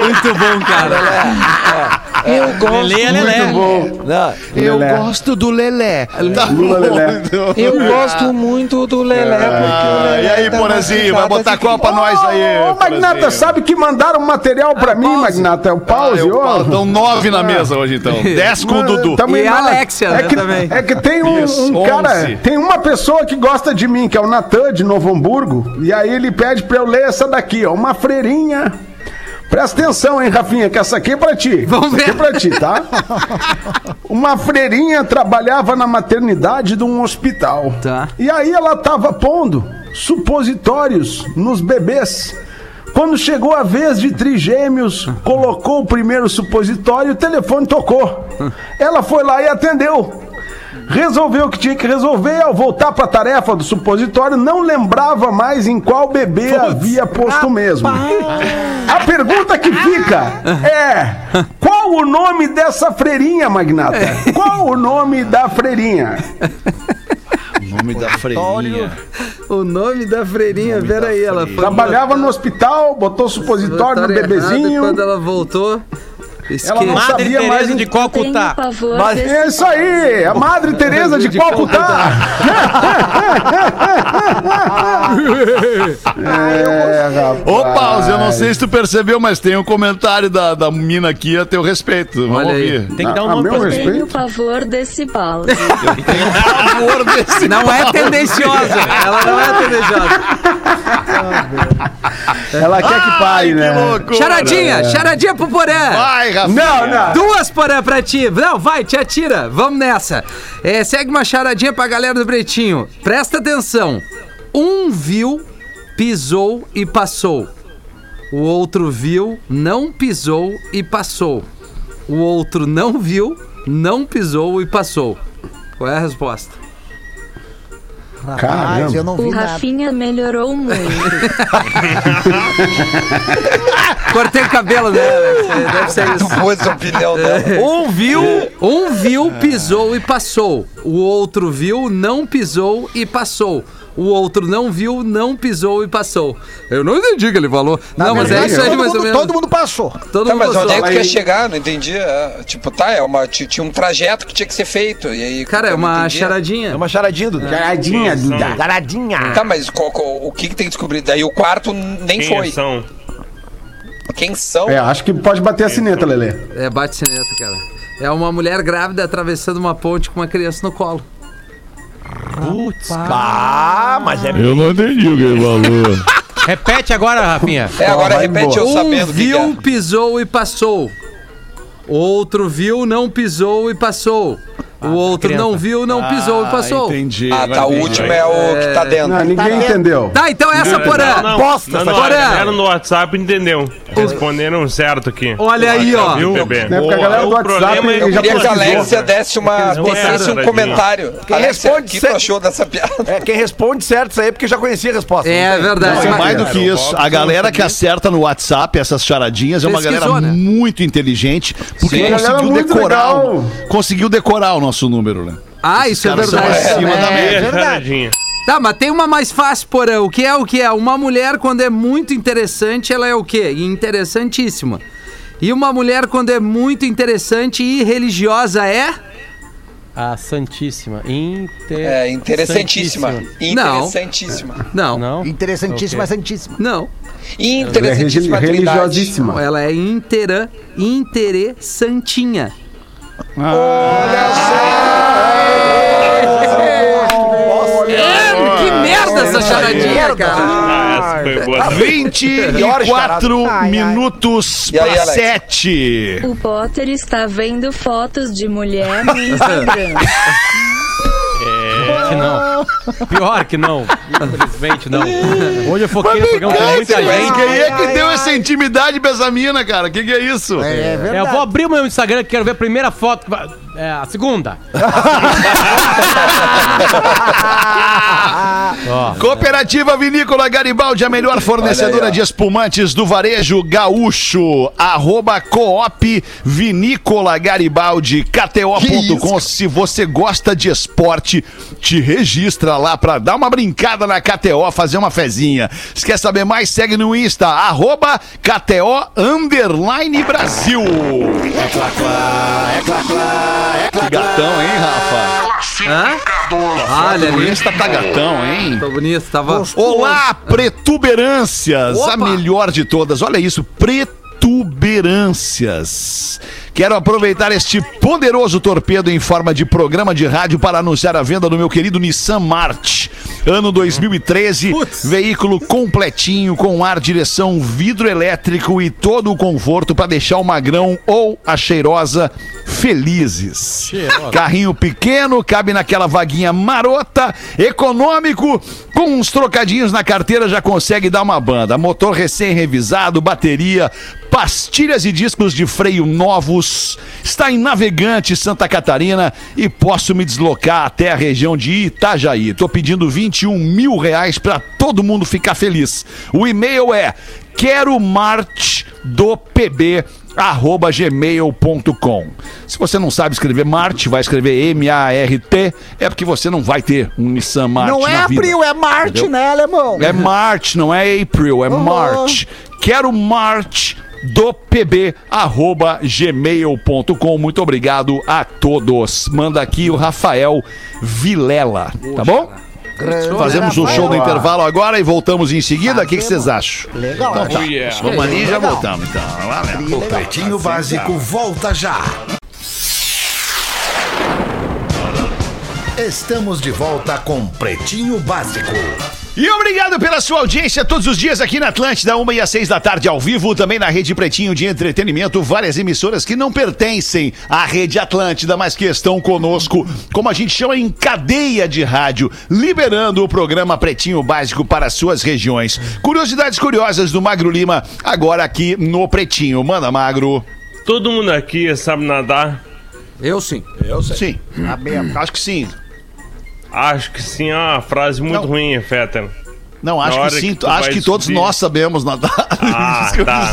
Muito bom, cara. Eu gosto Lelê é Lelé. Muito bom. Não. Eu Lelé. gosto do Lelé. Tá Lula Lelé. Eu gosto muito do Lelé. Ah, e aí, Porazinho, vai botar qual pra nós aí? Ô, Magnata, Porazinho? sabe que mandaram material pra mim, Magnata? É o Ah, pause. eu Dão nove na mesa hoje, então. [LAUGHS] Dez com o Dudu. Tamo E em a. Alexia, é né, que, também. É que tem um, Isso, um cara, tem uma pessoa que gosta de mim, que é o Natan de Novo Hamburgo, e aí ele pede pra eu ler essa daqui, ó, uma freirinha. Presta atenção, hein, Rafinha, que essa aqui é pra ti. Vamos Essa aqui ver. é pra ti, tá? [LAUGHS] Uma freirinha trabalhava na maternidade de um hospital. Tá. E aí ela tava pondo supositórios nos bebês. Quando chegou a vez de trigêmeos, colocou o primeiro supositório e o telefone tocou. Ela foi lá e atendeu. Resolveu o que tinha que resolver. Ao voltar para a tarefa do supositório, não lembrava mais em qual bebê havia posto mesmo. A pergunta que fica é: qual o nome dessa freirinha, Magnata? Qual o nome da freirinha? O nome da freirinha. O nome da freirinha, peraí, ela foi. Trabalhava no hospital, botou supositório no botaram errado, bebezinho. Quando ela voltou. Ela não Madre sabia mais Teresa em de Calcutá. Mas- É isso aí, a Madre Teresa de Calcutá. [LAUGHS] é. Ô, Pause, eu não sei se tu percebeu, mas tem um comentário da, da mina aqui a teu respeito. Vamos Olha aí. ouvir. Tem que dar um A nome meu pra respeito. Tenho pavor desse pause. Favor desse- [LAUGHS] Não é tendenciosa. Ela não é tendenciosa. Ela quer que pare, Ai, né? Que loucura. Charadinha, charadinha pro Porã. Vai, Rafinha. Não, não. Duas porã pra ti. Não, vai, te atira. Vamos nessa. É, segue uma charadinha pra galera do Pretinho. Presta atenção. Um viu, pisou e passou. O outro viu, não pisou e passou. O outro não viu, não pisou e passou. Qual é a resposta? Rapaz, eu não vi O nada. Rafinha melhorou muito. [LAUGHS] Cortei o cabelo, né? Deve ser isso. Pôs a opinião dela. Um viu, um viu, pisou e passou. O outro viu, não pisou e passou. O outro não viu, não pisou e passou. Eu não entendi o que ele falou. Na não, mas é isso aí, todo mais ou mundo, menos. Todo mundo passou. Todo Tá, mundo mas onde passou. é que tu quer chegar? Não entendi. É, tipo, tá, é uma, ti- tinha um trajeto que tinha que ser feito. E aí, Cara, é uma entendi. charadinha. É uma charadinha, Dudu. Charadinha, Duda. Charadinha. Tá, mas qual- qual- o que, que tem que descobrir? Daí o quarto nem Quem foi. são? Quem são? É, acho que pode bater a sineta, Lelê. É, bate sineta, cara. É uma mulher grávida atravessando uma ponte com uma criança no colo. Putz, Ah, mas é Eu não entendi o que ele falou. [LAUGHS] Repete agora, Rafinha. É, agora vai repete eu embora. Um sabendo o que que viu, é. pisou e passou. Outro viu, não pisou e passou. O outro não viu, não pisou e passou. Entendi. Ah, tá, o último é o que tá dentro. Não, ninguém entendeu. Tá, então essa, Porã. Bosta não, Porã. galera no WhatsApp entendeu. Responderam certo aqui. Olha aí, ó. Viu, É bebê? porque a galera do O WhatsApp problema é Eu já queria que a. Alexia desse uma, um comentário. Quem Alexia, responde o que sempre- achou dessa piada? É, quem responde certo isso aí é porque já conhecia a resposta. É verdade. Não, mas- mais do que isso, a galera que acerta no WhatsApp essas charadinhas é uma galera né? muito inteligente, porque conseguiu decorar, conseguiu decorar o nosso número, né? Ah, isso é verdade. acima da Meia É verdade. charadinha. Tá, mas tem uma mais fácil, Porã. O que é o que é? Uma mulher, quando é muito interessante, ela é o quê? Interessantíssima. E uma mulher, quando é muito interessante e religiosa, é? A Santíssima. Inter... É, interessantíssima. Não. Interessantíssima. Não. Não? Interessantíssima, Ok. santíssima. Não. Interessantíssima É religi- trindade. religiosíssima. Ela é intera, interessantinha. É, que merda essa charadinha, cara. Ah, essa foi boa. 24 minutos E aí, para Alex? 7. O Potter está vendo fotos de mulher [LAUGHS] no Instagram. É, que não. Pior que não. Infelizmente não. Hoje eu foquei no programa com muita gente. Quem é que deu essa intimidade pra essa mina, cara? O que, que é isso? É É, eu verdade. vou abrir o meu Instagram que quero ver a primeira foto. É, a segunda. [LAUGHS] Ó. Cooperativa Vinícola Garibaldi, a melhor fornecedora de espumantes do varejo gaúcho. Arroba Coop Vinícola Garibaldi, KTO.com. Se você gosta de esporte, te registra lá pra dar uma brincada na KTO, fazer uma fezinha. Se quer saber mais, segue no Insta, arroba KTO Underline Brasil. É clá, clá, é clá, clá, é clá, gatão, hein, Rafa? Hã? Olha O ali. Insta tá gatão, hein? Tô bonito, tava. Olá, protuberâncias, Opa! a melhor de todas. Olha isso, protuberâncias. Quero aproveitar este poderoso torpedo em forma de programa de rádio para anunciar a venda do meu querido Nissan March. Ano 2013, veículo completinho com ar, direção, vidro elétrico e todo o conforto para deixar o magrão ou a cheirosa felizes. Carrinho pequeno, cabe naquela vaguinha marota, econômico, com uns trocadinhos na carteira já consegue dar uma banda. Motor recém-revisado, bateria, pastilhas e discos de freio novos. Está em Navegante, Santa Catarina e posso me deslocar até a região de Itajaí. Tô pedindo 21 mil reais para todo mundo ficar feliz. O e-mail é quero Marte do PB arroba gmail.com. Se você não sabe escrever Marte, vai escrever M-A-R-T, é porque você não vai ter um Nissan Marte Não é abril, é Marte, Entendeu? né, alemão? É March, não é April, é March. Quero March do pb arroba gmail.com. Muito obrigado a todos. Manda aqui o Rafael Vilela, tá bom? Fazemos o show do intervalo agora e voltamos em seguida. O que vocês acham? Legal. Então tá. Vamos ali e já voltamos então. Valeu. O Pretinho Básico volta já. Estamos de volta com Pretinho Básico. E obrigado pela sua audiência todos os dias aqui na Atlântida, uma e às seis da tarde ao vivo, também na Rede Pretinho de Entretenimento, várias emissoras que não pertencem à Rede Atlântida, mas que estão conosco, como a gente chama, em cadeia de rádio, liberando o programa Pretinho Básico para as suas regiões. Curiosidades curiosas do Magro Lima, agora aqui no Pretinho. Manda, Magro. Todo mundo aqui sabe nadar? Eu sim. Eu sei. Sim. Acho que sim. Acho que sim, é uma frase muito Não. ruim, Fetter. Não, acho que sim. que acho que todos subir. nós sabemos nadar. [LAUGHS] Ah, tá.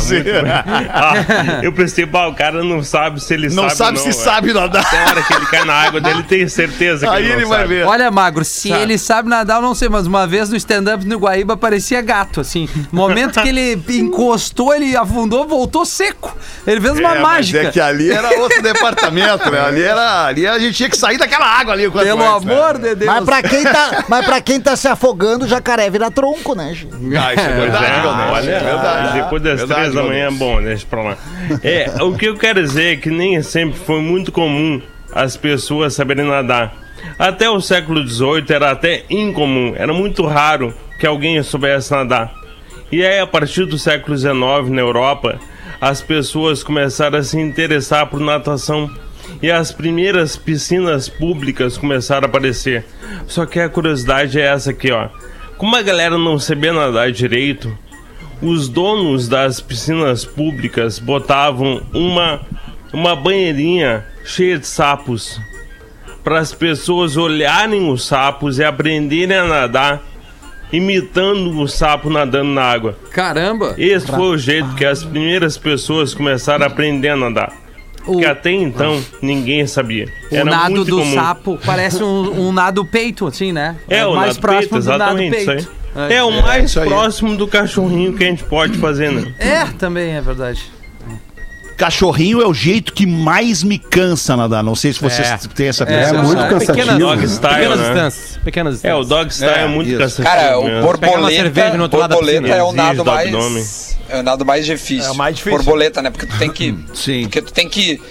Ah, eu pensei, o cara não sabe se ele Não sabe. sabe se é. sabe nadar. Até a hora que ele cai na água dele, tem certeza que Aí ele, não ele vai sabe. ver. Olha, Magro, se Sabe. ele sabe nadar, eu não sei, mas uma vez no stand-up no Guaíba parecia gato, assim. No momento que ele [LAUGHS] encostou, ele afundou, voltou seco. Ele fez uma É, mas mágica. é que ali era outro departamento, né? Ali [LAUGHS] era. Ali a gente tinha que sair daquela água ali. o quanto Pelo antes, né? amor de Deus. Mas pra, quem tá, mas pra quem tá se afogando, o jacaré vira tronco, né, gente? Ah, isso é verdade, É, Galdês. olha, É verdade. depois das Verdade, três da manhã, bom, deixa pra lá. É, o que eu quero dizer é que nem sempre foi muito comum as pessoas saberem nadar. Até o século XVIII era até incomum, era muito raro que alguém soubesse nadar. E aí, a partir do século XIX, na Europa, as pessoas começaram a se interessar por natação. E as primeiras piscinas públicas começaram a aparecer. Só que a curiosidade é essa aqui, ó. Como a galera não sabia nadar direito, os donos das piscinas públicas botavam uma, uma banheirinha cheia de sapos para as pessoas olharem os sapos e aprenderem a nadar imitando o sapo nadando na água. Caramba. Esse foi o jeito que as primeiras pessoas começaram a aprender a nadar. Porque até então ninguém sabia. O Era nado do comum. sapo parece um, um nado peito, assim, né? É, o mais nado próximo peito, do nado exatamente isso aí. peito. É, o É, mais aí. próximo do cachorrinho que a gente pode fazer, né? É, também é verdade. Cachorrinho é o jeito que mais me cansa nadar. Não sei se vocês É. têm essa É percepção. muito Pequenas, cansativo. Dog style, pequenas né? distâncias. Pequenas É, distâncias. o dog style é, É, muito isso. cansativo. Cara, o borboleta, no borboleta piscina. é o nado mais é o nado mais difícil. É o mais difícil. Borboleta, né? Porque tu tem que Sim. porque tu tem que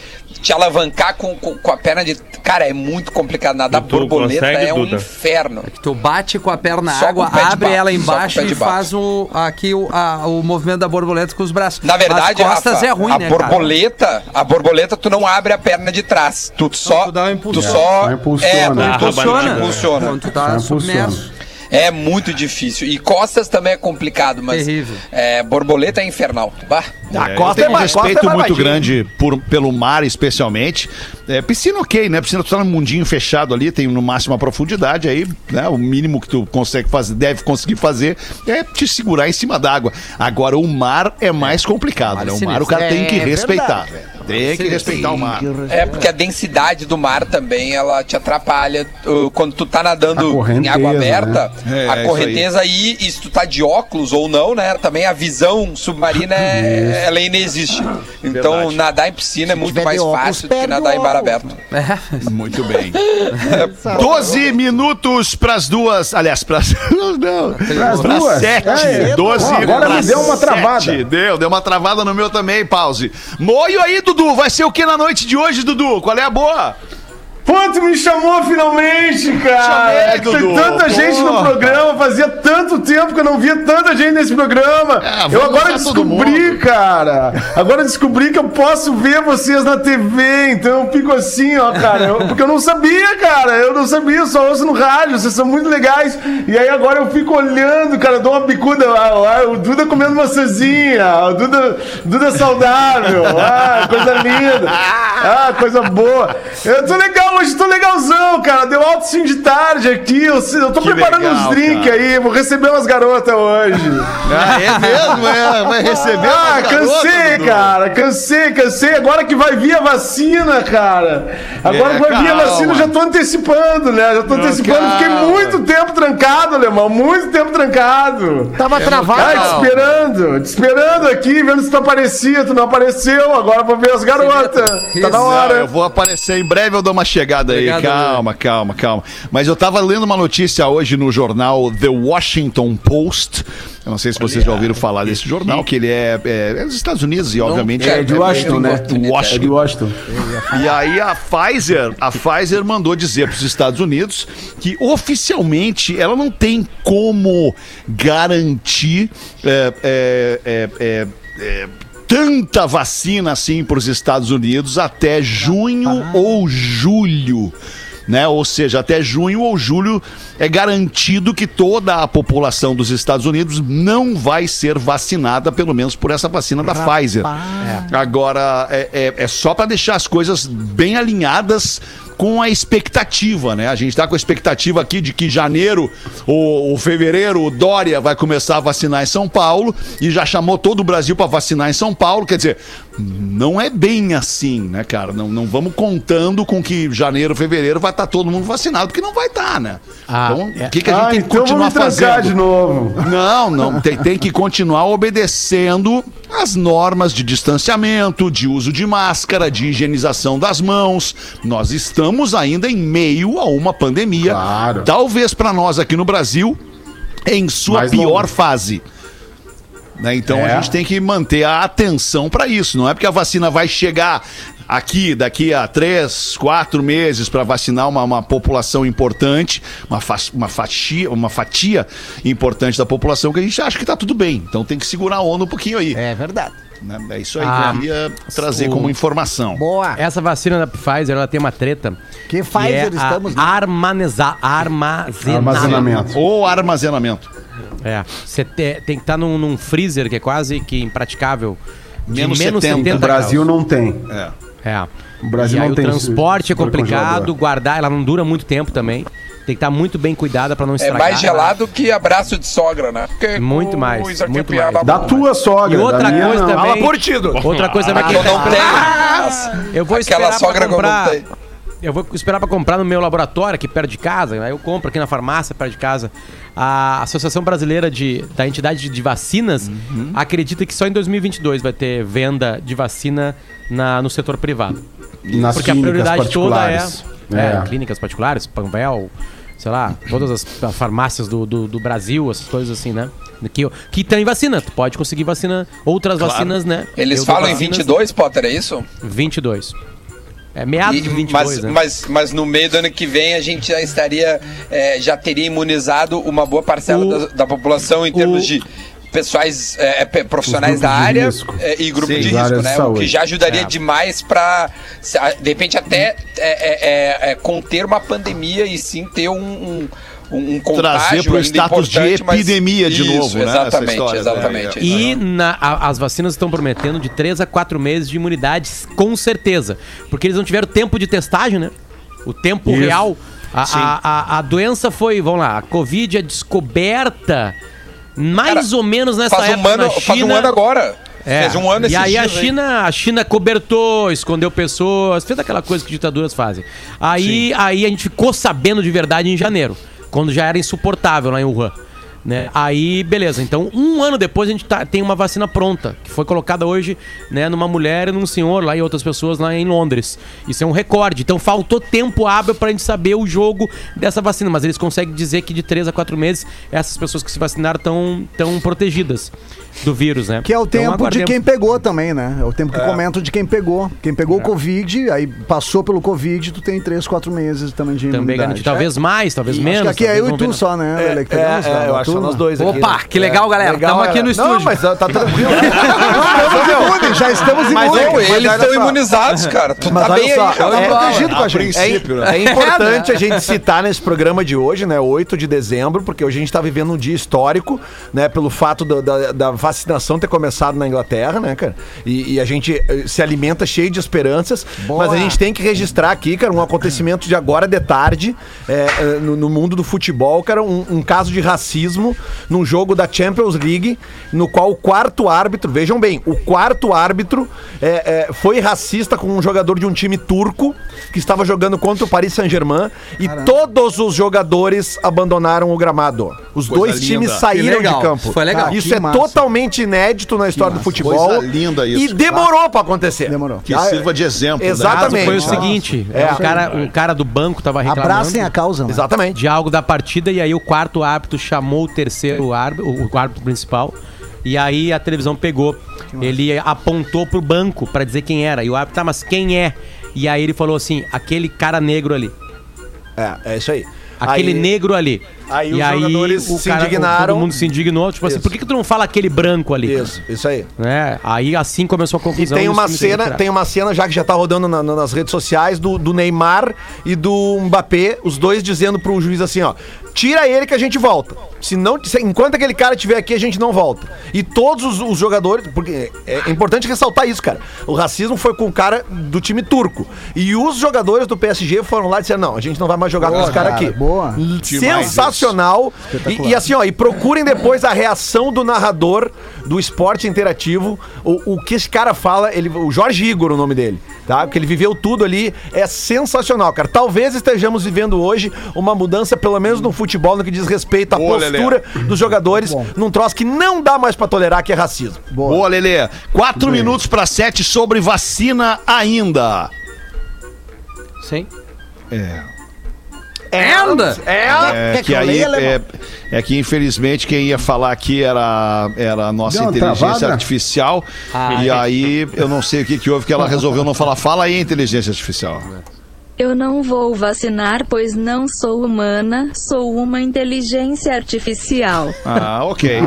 te alavancar com, com, com a perna de cara, é muito complicado nadar tu borboleta consegue, é um Duda? inferno. Tu bate com a perna na água, abre ela embaixo e faz o, aqui o, a- o movimento da borboleta com os braços. Na verdade, As costas Rafa, é ruim, a né, cara? borboleta, a borboleta tu não abre a perna de trás, tu só tu dá uma tu impulsão. só Só impulsiona. é, Dá a Funciona. rabanada. Funciona. Quando tu tá Só submerso. funciona. É muito difícil. E costas também é complicado, mas Terrível. é, borboleta é infernal. Bah. A É, costa eu é tenho um costa é respeito mais muito grande por, pelo mar, especialmente. É, piscina, ok, né? Piscina, tu tá num mundinho fechado ali, tem no máximo a profundidade, aí, né? O mínimo que tu consegue fazer, deve conseguir fazer é te segurar em cima d'água. Agora, o mar é mais complicado, né? O mar o cara É tem que verdade. respeitar. Tem que respeitar o mar. É, porque a densidade do mar também, ela te atrapalha. Uh, Quando tu tá nadando A em água aberta, né? É, a correnteza aí, e se tu tá de óculos ou não, né? Também a visão submarina, é, ela inexiste. Então, Verdade. nadar em piscina é muito mais óculos, fácil do que nadar em óculos. aberto. Muito bem. [LAUGHS] 12 minutos pras duas. Aliás, pras. [LAUGHS] Não, Pras pras duas? sete. É, 12 Ó, agora me deu uma travada. sete. Deu, deu uma travada no meu também, pause. Moio aí, Dudu. Vai ser o que na noite de hoje, Dudu? Qual é a boa? Pô, tu me chamou finalmente, cara! Chamei, É que tem Dudu, tanta gente no programa, fazia tanto tempo que eu não via tanta gente nesse programa. É, eu agora descobri, cara. Agora descobri que eu posso ver vocês na TV, então eu fico assim, ó, cara. eu- porque eu não sabia, cara. Eu não sabia, eu só ouço no rádio, vocês são muito legais. E aí agora eu fico olhando, cara, dou uma bicuda. Ah, ah, o Duda comendo maçãzinha, o Duda, Duda saudável. Ah, coisa linda. Ah, coisa boa. Eu tô legal hoje, tô legalzão, cara. Deu alto sim de tarde aqui. Eu, eu tô Que preparando legal, uns drinks cara. aí. Vou receber umas garotas hoje. [LAUGHS] Ah, é mesmo? É, vai receber Ah, cansei, Dudu. cara. Cansei, cansei. Agora que vai vir a vacina, cara. Agora É, que vai vir a calma. vacina, eu já tô antecipando, né? Já tô antecipando. Fiquei calma. muito tempo trancado, alemão. Muito tempo trancado. Tava travado. Ai, te esperando, te esperando aqui, vendo se tu aparecia, tu não apareceu, agora vou ver as garotas. Tá na Não, hora. eu vou aparecer em breve, eu dou uma chegada pegada aí, Obrigado, calma, calma, calma. Mas eu tava lendo uma notícia hoje no jornal The Washington Post. Eu não sei se vocês já ouviram falar desse jornal, que ele é, é, é dos Estados Unidos e, obviamente, É de Washington, né? Washington. É de Washington. E aí a Pfizer, a Pfizer mandou dizer para os Estados Unidos que oficialmente ela não tem como garantir é, é, é, tanta vacina assim para os Estados Unidos até junho ou julho. Né? Ou seja, até junho ou julho é garantido que toda a população dos Estados Unidos não vai ser vacinada, pelo menos por essa vacina da Pfizer. Agora, é, é- é só para deixar as coisas bem alinhadas com a expectativa, né? A gente tá com a expectativa aqui de que janeiro ou, ou fevereiro o Dória vai começar a vacinar em São Paulo e já chamou todo o Brasil para vacinar em São Paulo. Quer dizer, não é bem assim, né, cara? Não, não vamos contando com que janeiro, fevereiro vai estar todo mundo vacinado, porque não vai estar, né? Ah, então, é. o que, que a gente Ah, tem que então continuar fazendo? de novo. Não, não. Tem, tem que continuar obedecendo as normas de distanciamento, de uso de máscara, de higienização das mãos. Nós estamos ainda em meio a uma pandemia. Claro. Talvez para nós aqui no Brasil, em sua Mais pior longe. fase. Né, Então É. a gente tem que manter a atenção para isso. Não é porque a vacina vai chegar aqui daqui a três, quatro meses para vacinar uma, uma população importante, uma, fa- uma, fatia, uma fatia importante da população que a gente acha que tá tudo bem. Então tem que segurar a onda um pouquinho aí. É verdade. né? É isso aí Ah, que eu queria trazer o- como informação. Boa. Essa vacina da Pfizer, ela tem uma treta. Que que Pfizer é estamos, né? a armaneza, armazenamento. Armazenamento. Ou armazenamento. É, você te- tem que estar num, num freezer que é quase que impraticável. De Menos menos 70. 70, O Brasil não tem. É. É. O Brasil e aí não o tem transporte é complicado, guardar, ela não dura muito tempo também. Tem que estar muito bem cuidada pra não É estragar. mais gelado que abraço de sogra, né? Porque Muito mais, muito é mais. Da tua sogra. E outra da minha, coisa não. também. Fala por Dudu. Outra coisa também que Eu não tenho. Eu vou Aquela esperar sogra pra que eu comprar. não tenho. Eu vou esperar pra comprar no meu laboratório aqui perto de casa. Aí eu compro aqui na farmácia perto de casa. A Associação Brasileira de, da Entidade de Vacinas Uhum. acredita que só em 2022 vai ter venda de vacina na, no setor privado. Nas Porque a prioridade toda é, é, É. clínicas particulares, Panvel, sei lá, todas as farmácias do, do, do Brasil, essas coisas assim, né? Que, que tem vacina. Tu pode conseguir vacina, outras vacinas, né? Eles Eu falam em vacinas 22, Potter, é isso? 22. É meados E- de 22, mas, né? mas, mas no meio do ano que vem a gente já estaria, é, já teria imunizado uma boa parcela O- da, da população em termos o- de pessoais, é, pe- profissionais da área é, e grupo Sim, de risco, né? O que já ajudaria É. demais para, de repente, até é, é, é, é, conter uma pandemia e sim ter um, um, um contágio Trazer pro ainda status de epidemia de novo, né, essa Exatamente, história, exatamente. né? E na- a- as vacinas estão prometendo de 3 a 4 meses de imunidade, com certeza. Porque eles não tiveram tempo de testagem, né? O tempo Isso. real. A, a, a- a doença foi, vamos lá, a Covid é descoberta mais Cara, ou menos nessa Faz um, época ano, na China. faz um ano agora. É. Fez um ano E aí a? China, a China cobertou, escondeu pessoas, fez aquela coisa que ditaduras fazem. Aí, aí a gente ficou sabendo de verdade em janeiro, quando já era insuportável lá em Wuhan. Né? Aí, beleza. Então, um ano depois, a gente tá- tem uma vacina pronta, que foi colocada hoje né, numa mulher e num senhor lá e outras pessoas lá em Londres. Isso é um recorde. Então, faltou tempo hábil pra gente saber o jogo dessa vacina. Mas eles conseguem dizer que de 3 a 4 meses, essas pessoas que se vacinaram estão tão protegidas do vírus, né? Que é o Então, tempo de aguardemos. quem pegou também, né? É o tempo que comentam de quem pegou. Quem pegou o Covid, aí passou pelo Covid, tu tem 3, 4 meses também de Também imunidade. garantido. Talvez mais, talvez Acho menos. que aqui é eu e tu só, né, É, que é, pegamos, é, né? eu acho Tu, nós dois aqui. Opa, né? que legal, galera. Tamo aqui no Não, estúdio. mas tá tá tranquilo. Estamos [LAUGHS] imunes, já estamos Mas imunes. não, Não, eles estão só. imunizados, cara. Tu Mas tá bem só, aí, cara. é- protegido com a gente. princípio, É, né? é importante a gente citar nesse programa de hoje, né, 8 de dezembro, porque hoje a gente está vivendo um dia histórico, né, pelo fato da, da- da vacinação ter começado na Inglaterra, né, cara? E, e a gente eh, se alimenta cheio de esperanças, mas a gente tem que registrar aqui, cara, um acontecimento de agora de tarde eh, no, no mundo do futebol, cara, um, um caso de racismo racismo num jogo da Champions League, no qual o quarto árbitro, vejam bem, o quarto árbitro é, é, foi racista com um jogador de um time turco que estava jogando contra o Paris Saint-Germain e todos os jogadores abandonaram o gramado. Os Coisa dois times linda. saíram Que legal. de campo. Foi legal. Isso é massa. totalmente inédito na história do futebol. Coisa linda isso. E demorou pra acontecer. Demorou. Que sirva de exemplo. né? Exatamente. Foi o seguinte, É. o, cara, o cara do banco tava reclamando Abracem a causa, né? Exatamente. de algo da partida e aí o quarto árbitro chamou o terceiro árbitro, o árbitro principal, e aí a televisão pegou. Ele apontou pro banco pra dizer quem era. E o árbitro, tá, mas quem é? E aí ele falou assim, aquele cara negro ali. É, é isso aí. Aquele Aí- negro ali. aí e os aí jogadores o se cara, indignaram. Todo mundo se indignou. Tipo assim, Isso. por que, que tu não fala aquele branco ali? Isso, isso aí. Né? Aí assim começou a E confusão. tem os uma cena, tem uma cena já que já tá rodando na- nas redes sociais do, do Neymar e do Mbappé, os dois dizendo pro juiz assim, ó, tira ele que a gente volta. Se não, se- enquanto aquele cara estiver aqui, a gente não volta. E todos os, os jogadores, porque é, é importante ressaltar isso, cara. O racismo foi com o cara do time turco. E os jogadores do PSG foram lá e disseram, não, a gente não vai mais jogar com Boa, esse cara cara, aqui. boa. Sensacional. E, e assim, ó, e procurem depois a reação do narrador do esporte interativo. O, o que esse cara fala, ele, o Jorge Igor, o nome dele, tá? Porque ele viveu tudo ali. É sensacional, cara. Talvez estejamos vivendo hoje uma mudança, pelo menos no futebol, no que diz respeito à Boa, Lelê. postura dos jogadores, num troço que não dá mais pra tolerar, que é racismo. Boa, Lelê. Quatro minutos para sete sobre vacina ainda. Sim. É, Ainda? É, É Quer que que aí é, é que infelizmente quem ia falar aqui era, era a nossa Deu inteligência travada? artificial. Ah, e é. aí eu não sei o que, que houve que ela resolveu não falar. Fala aí, inteligência artificial. Eu não vou vacinar, pois não sou humana, sou uma inteligência artificial. Ah, ok.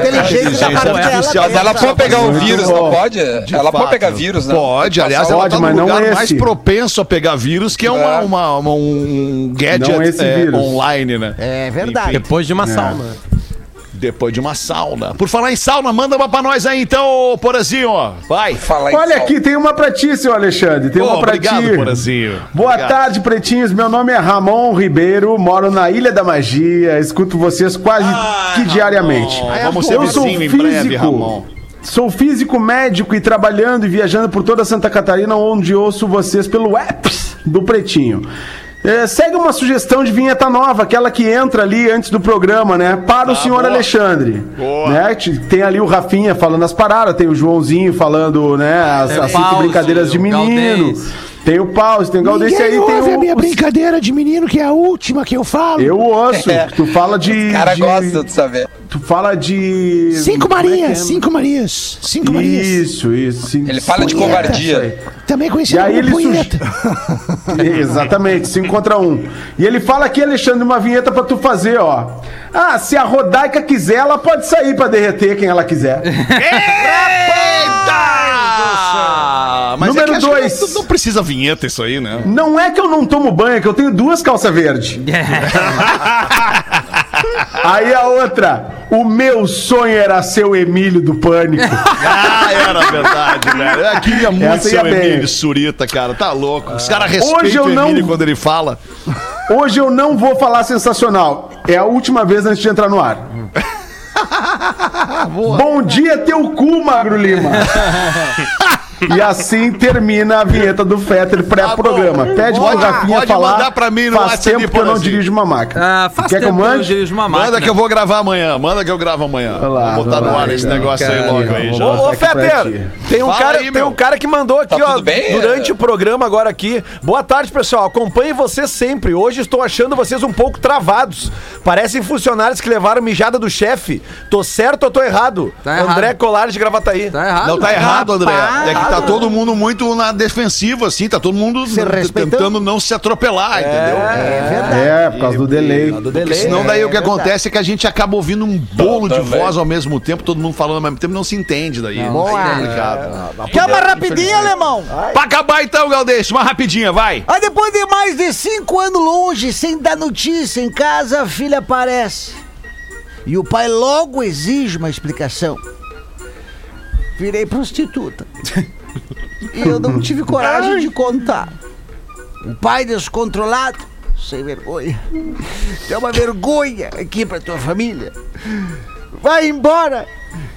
Inteligência da parte dela. artificial. Mas ela pode pegar o vírus, não pode? De ela pode fato. pegar vírus, né? Pode, aliás, ela Pode, tá no lugar esse. mais propenso a pegar vírus, que é, uma, É. uma- uma- um gadget é, online, né? É verdade. Depois de uma sauna. Depois de uma sauna. Por falar em sauna, manda uma pra nós aí então, ô, Porazinho. Vai. Fala Olha sal. aqui, tem uma pra ti, seu Alexandre. Tem Ô, uma pra obrigado, ti. Porazinho. Boa Obrigado. tarde, pretinhos. Meu nome é Ramon Ribeiro, moro na Ilha da Magia. Escuto vocês quase que diariamente. Vamos ser Eu sou vizinho em breve, físico. Ramon. Sou físico médico e trabalhando e viajando por toda Santa Catarina, onde ouço vocês pelo app do Pretinho. É, segue uma sugestão de vinheta nova, aquela que entra ali antes do programa, né? Para o senhor boa. Alexandre. Boa. Né? Te- Tem ali o Rafinha falando as paradas, tem o Joãozinho falando, né? As, É, as cinco Pause, brincadeiras de menino. Tem o pause, tem o Galdês aí tem o. brincadeira de menino, que é a última que eu falo. Eu ouço. Tu fala de. O cara de- gosta de saber. Tu fala de. Cinco é Marias, é? cinco Marias, cinco Marias. Isso, isso. cinco- Ele fala de punheta. covardia. Também conhecido aí como ele punheta. suge... [LAUGHS] Exatamente, 5 contra 1. Um. E ele fala aqui, Alexandre, uma vinheta pra tu fazer, ó. Ah, se a Rodaica quiser, ela pode sair pra derreter quem ela quiser. Eita! Mas Número é acho que dois. Não, não precisa vinheta isso aí, né? Não é que eu não tomo banho, é que eu tenho duas calças verdes. [LAUGHS] [LAUGHS] Aí a outra, o meu sonho era ser o Emílio do Pânico. [LAUGHS] Ah, era verdade, [LAUGHS] velho. Eu queria muito Essa ser o bem. Emílio Surita, cara. Tá louco. Os caras respeitam o não- Emílio quando ele fala. Hoje eu não vou falar sensacional. É a última vez antes de entrar no ar. [LAUGHS] Bom dia, teu cu, Magro Lima. E assim termina a vinheta do Fetter pré-programa. Pede pro Rafinha pode falar. mandar pra mim no faz WhatsApp, tempo que eu não dirijo uma máquina. Ah, faz Quer que eu tempo que eu não mande? dirijo uma máquina. Manda que eu vou gravar amanhã. Manda que eu gravo amanhã. lá, vou botar no lá, ar esse cara. negócio aí logo aí. Já. Ô, Fetter, tem um, Fala cara, aí, tem um cara que mandou aqui, Tá ó, bem? durante É. o programa agora aqui. Boa tarde, pessoal. Acompanhe vocês sempre. Hoje estou achando vocês um pouco travados. Parecem funcionários que levaram mijada do chefe. Tô certo ou tô errado? Tá errado. André Colares de Gravataí. Tá errado. Não, tá errado, André. É que tá todo mundo muito na defensiva, assim. Tá todo mundo Se tentando não se atropelar, entendeu? É verdade. É, por causa do delay. Do Porque delay. senão daí o que é acontece é que a gente acaba ouvindo um bolo de Também. voz ao mesmo tempo, todo mundo falando ao mesmo tempo, não se entende daí. Boa. Aí é complicado. Quer uma rapidinha, alemão? Pra acabar então, Galdês, uma rapidinha, vai. Aí depois de mais de cinco anos longe, sem dar notícia em casa, a filha aparece. E o pai logo exige uma explicação. Virei prostituta. [LAUGHS] E eu não tive coragem de contar. O pai descontrolado sem vergonha. É uma vergonha aqui pra tua família. Vai embora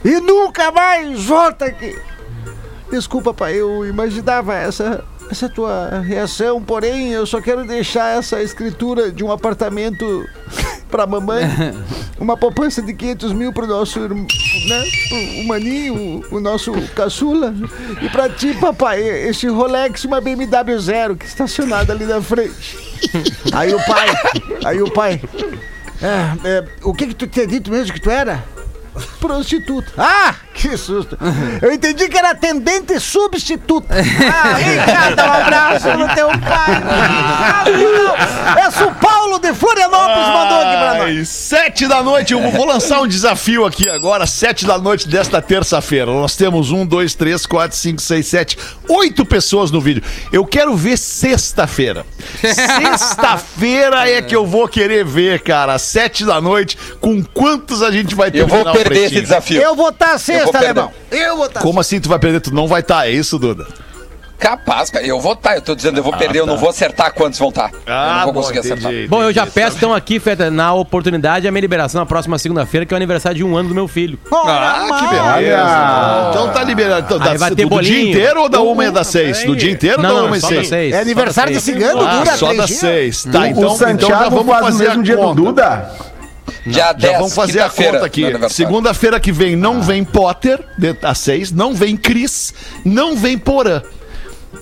e nunca mais volta aqui. Desculpa, pai, eu imaginava essa, essa tua reação, porém eu só quero deixar essa escritura de um apartamento pra mamãe, [LAUGHS] uma poupança de 500 mil pro nosso irmão, né? O, maninho, o, o nosso caçula. E pra ti, papai, esse Rolex uma BMW Zero que estacionada ali na frente. [LAUGHS] Aí o pai, aí o pai, é, é, o que que tu tinha dito mesmo que tu era? Prostituta. Ah, que susto. Eu entendi que era atendente substituta. Ah, vem cá, dá um abraço no teu pai. Ah, não. Essa o Paulo de Florianópolis mandou aqui pra nós. Ai, Sete da noite, eu vou lançar um desafio aqui agora, sete da noite desta terça-feira. Nós temos um, dois, três, quatro, cinco, seis, sete, oito pessoas no vídeo. Eu quero ver sexta-feira. Sexta-feira é que eu vou querer ver, cara, sete da noite, com quantos a gente vai ter Eu vou perder pretinho. esse desafio. Eu vou estar Eu vou sexta, alemão. Eu vou estar Como assim tu vai perder? Tu não vai estar, é isso, Duda? Capaz, cara. Eu vou estar, eu tô dizendo, eu vou perder, eu não vou acertar quantos vão estar. eu não vou conseguir acertar. Bom, eu já peço então aqui, Feta, na oportunidade, a minha liberação na próxima segunda-feira, que é o aniversário de um ano do meu filho. Ah, que beleza. Então tá liberado. Então, Aí da- vai ter do dia bolinho. inteiro ou da uma e da seis? Do dia inteiro ou da uma e seis? seis. É aniversário de cigano, Ah, dura só dias. seis. Tá, o então, então Santiago já vamos faz no fazer mesmo a dia do conta. Duda? Dia 10, Já vamos fazer a conta aqui. Segunda-feira que vem não vem Potter, às seis, não vem Cris, não vem Porã.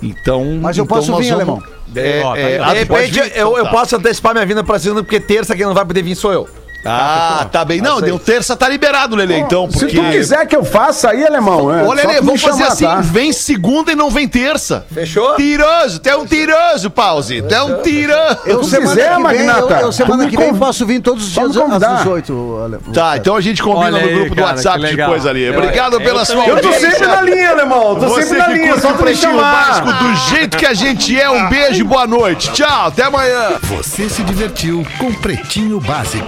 Então. Mas eu então posso vir, vamos- alemão. É, tá é, ah, De repente, vir? eu, Então eu tá. posso antecipar minha vinda pra segunda, porque terça quem não vai poder vir sou eu. Ah, tá bem. Não, deu terça, tá liberado, Lele, então. Se Porque... tu quiser que eu faça aí, alemão, é Ô, Lelê, vamos fazer chamar, assim: tá? vem segunda e não vem terça. Fechou? Tiroso, tu é um tiroso, Pause. Tu é um tiroso. Eu Tu semana quiser, Magnata, eu, eu semana que vem posso vir todos os dias às convidar. 18. Ale- Tá, então a gente combina Olha no aí, grupo do cara, WhatsApp que legal. depois ali. Eu- Obrigado eu pela sua também. Eu tô audiência. sempre na linha, alemão. Tô Você sempre na linha, só Pretinho Básico do jeito que a gente é. Um beijo e boa noite. Tchau, até amanhã. Você se divertiu com Pretinho Básico.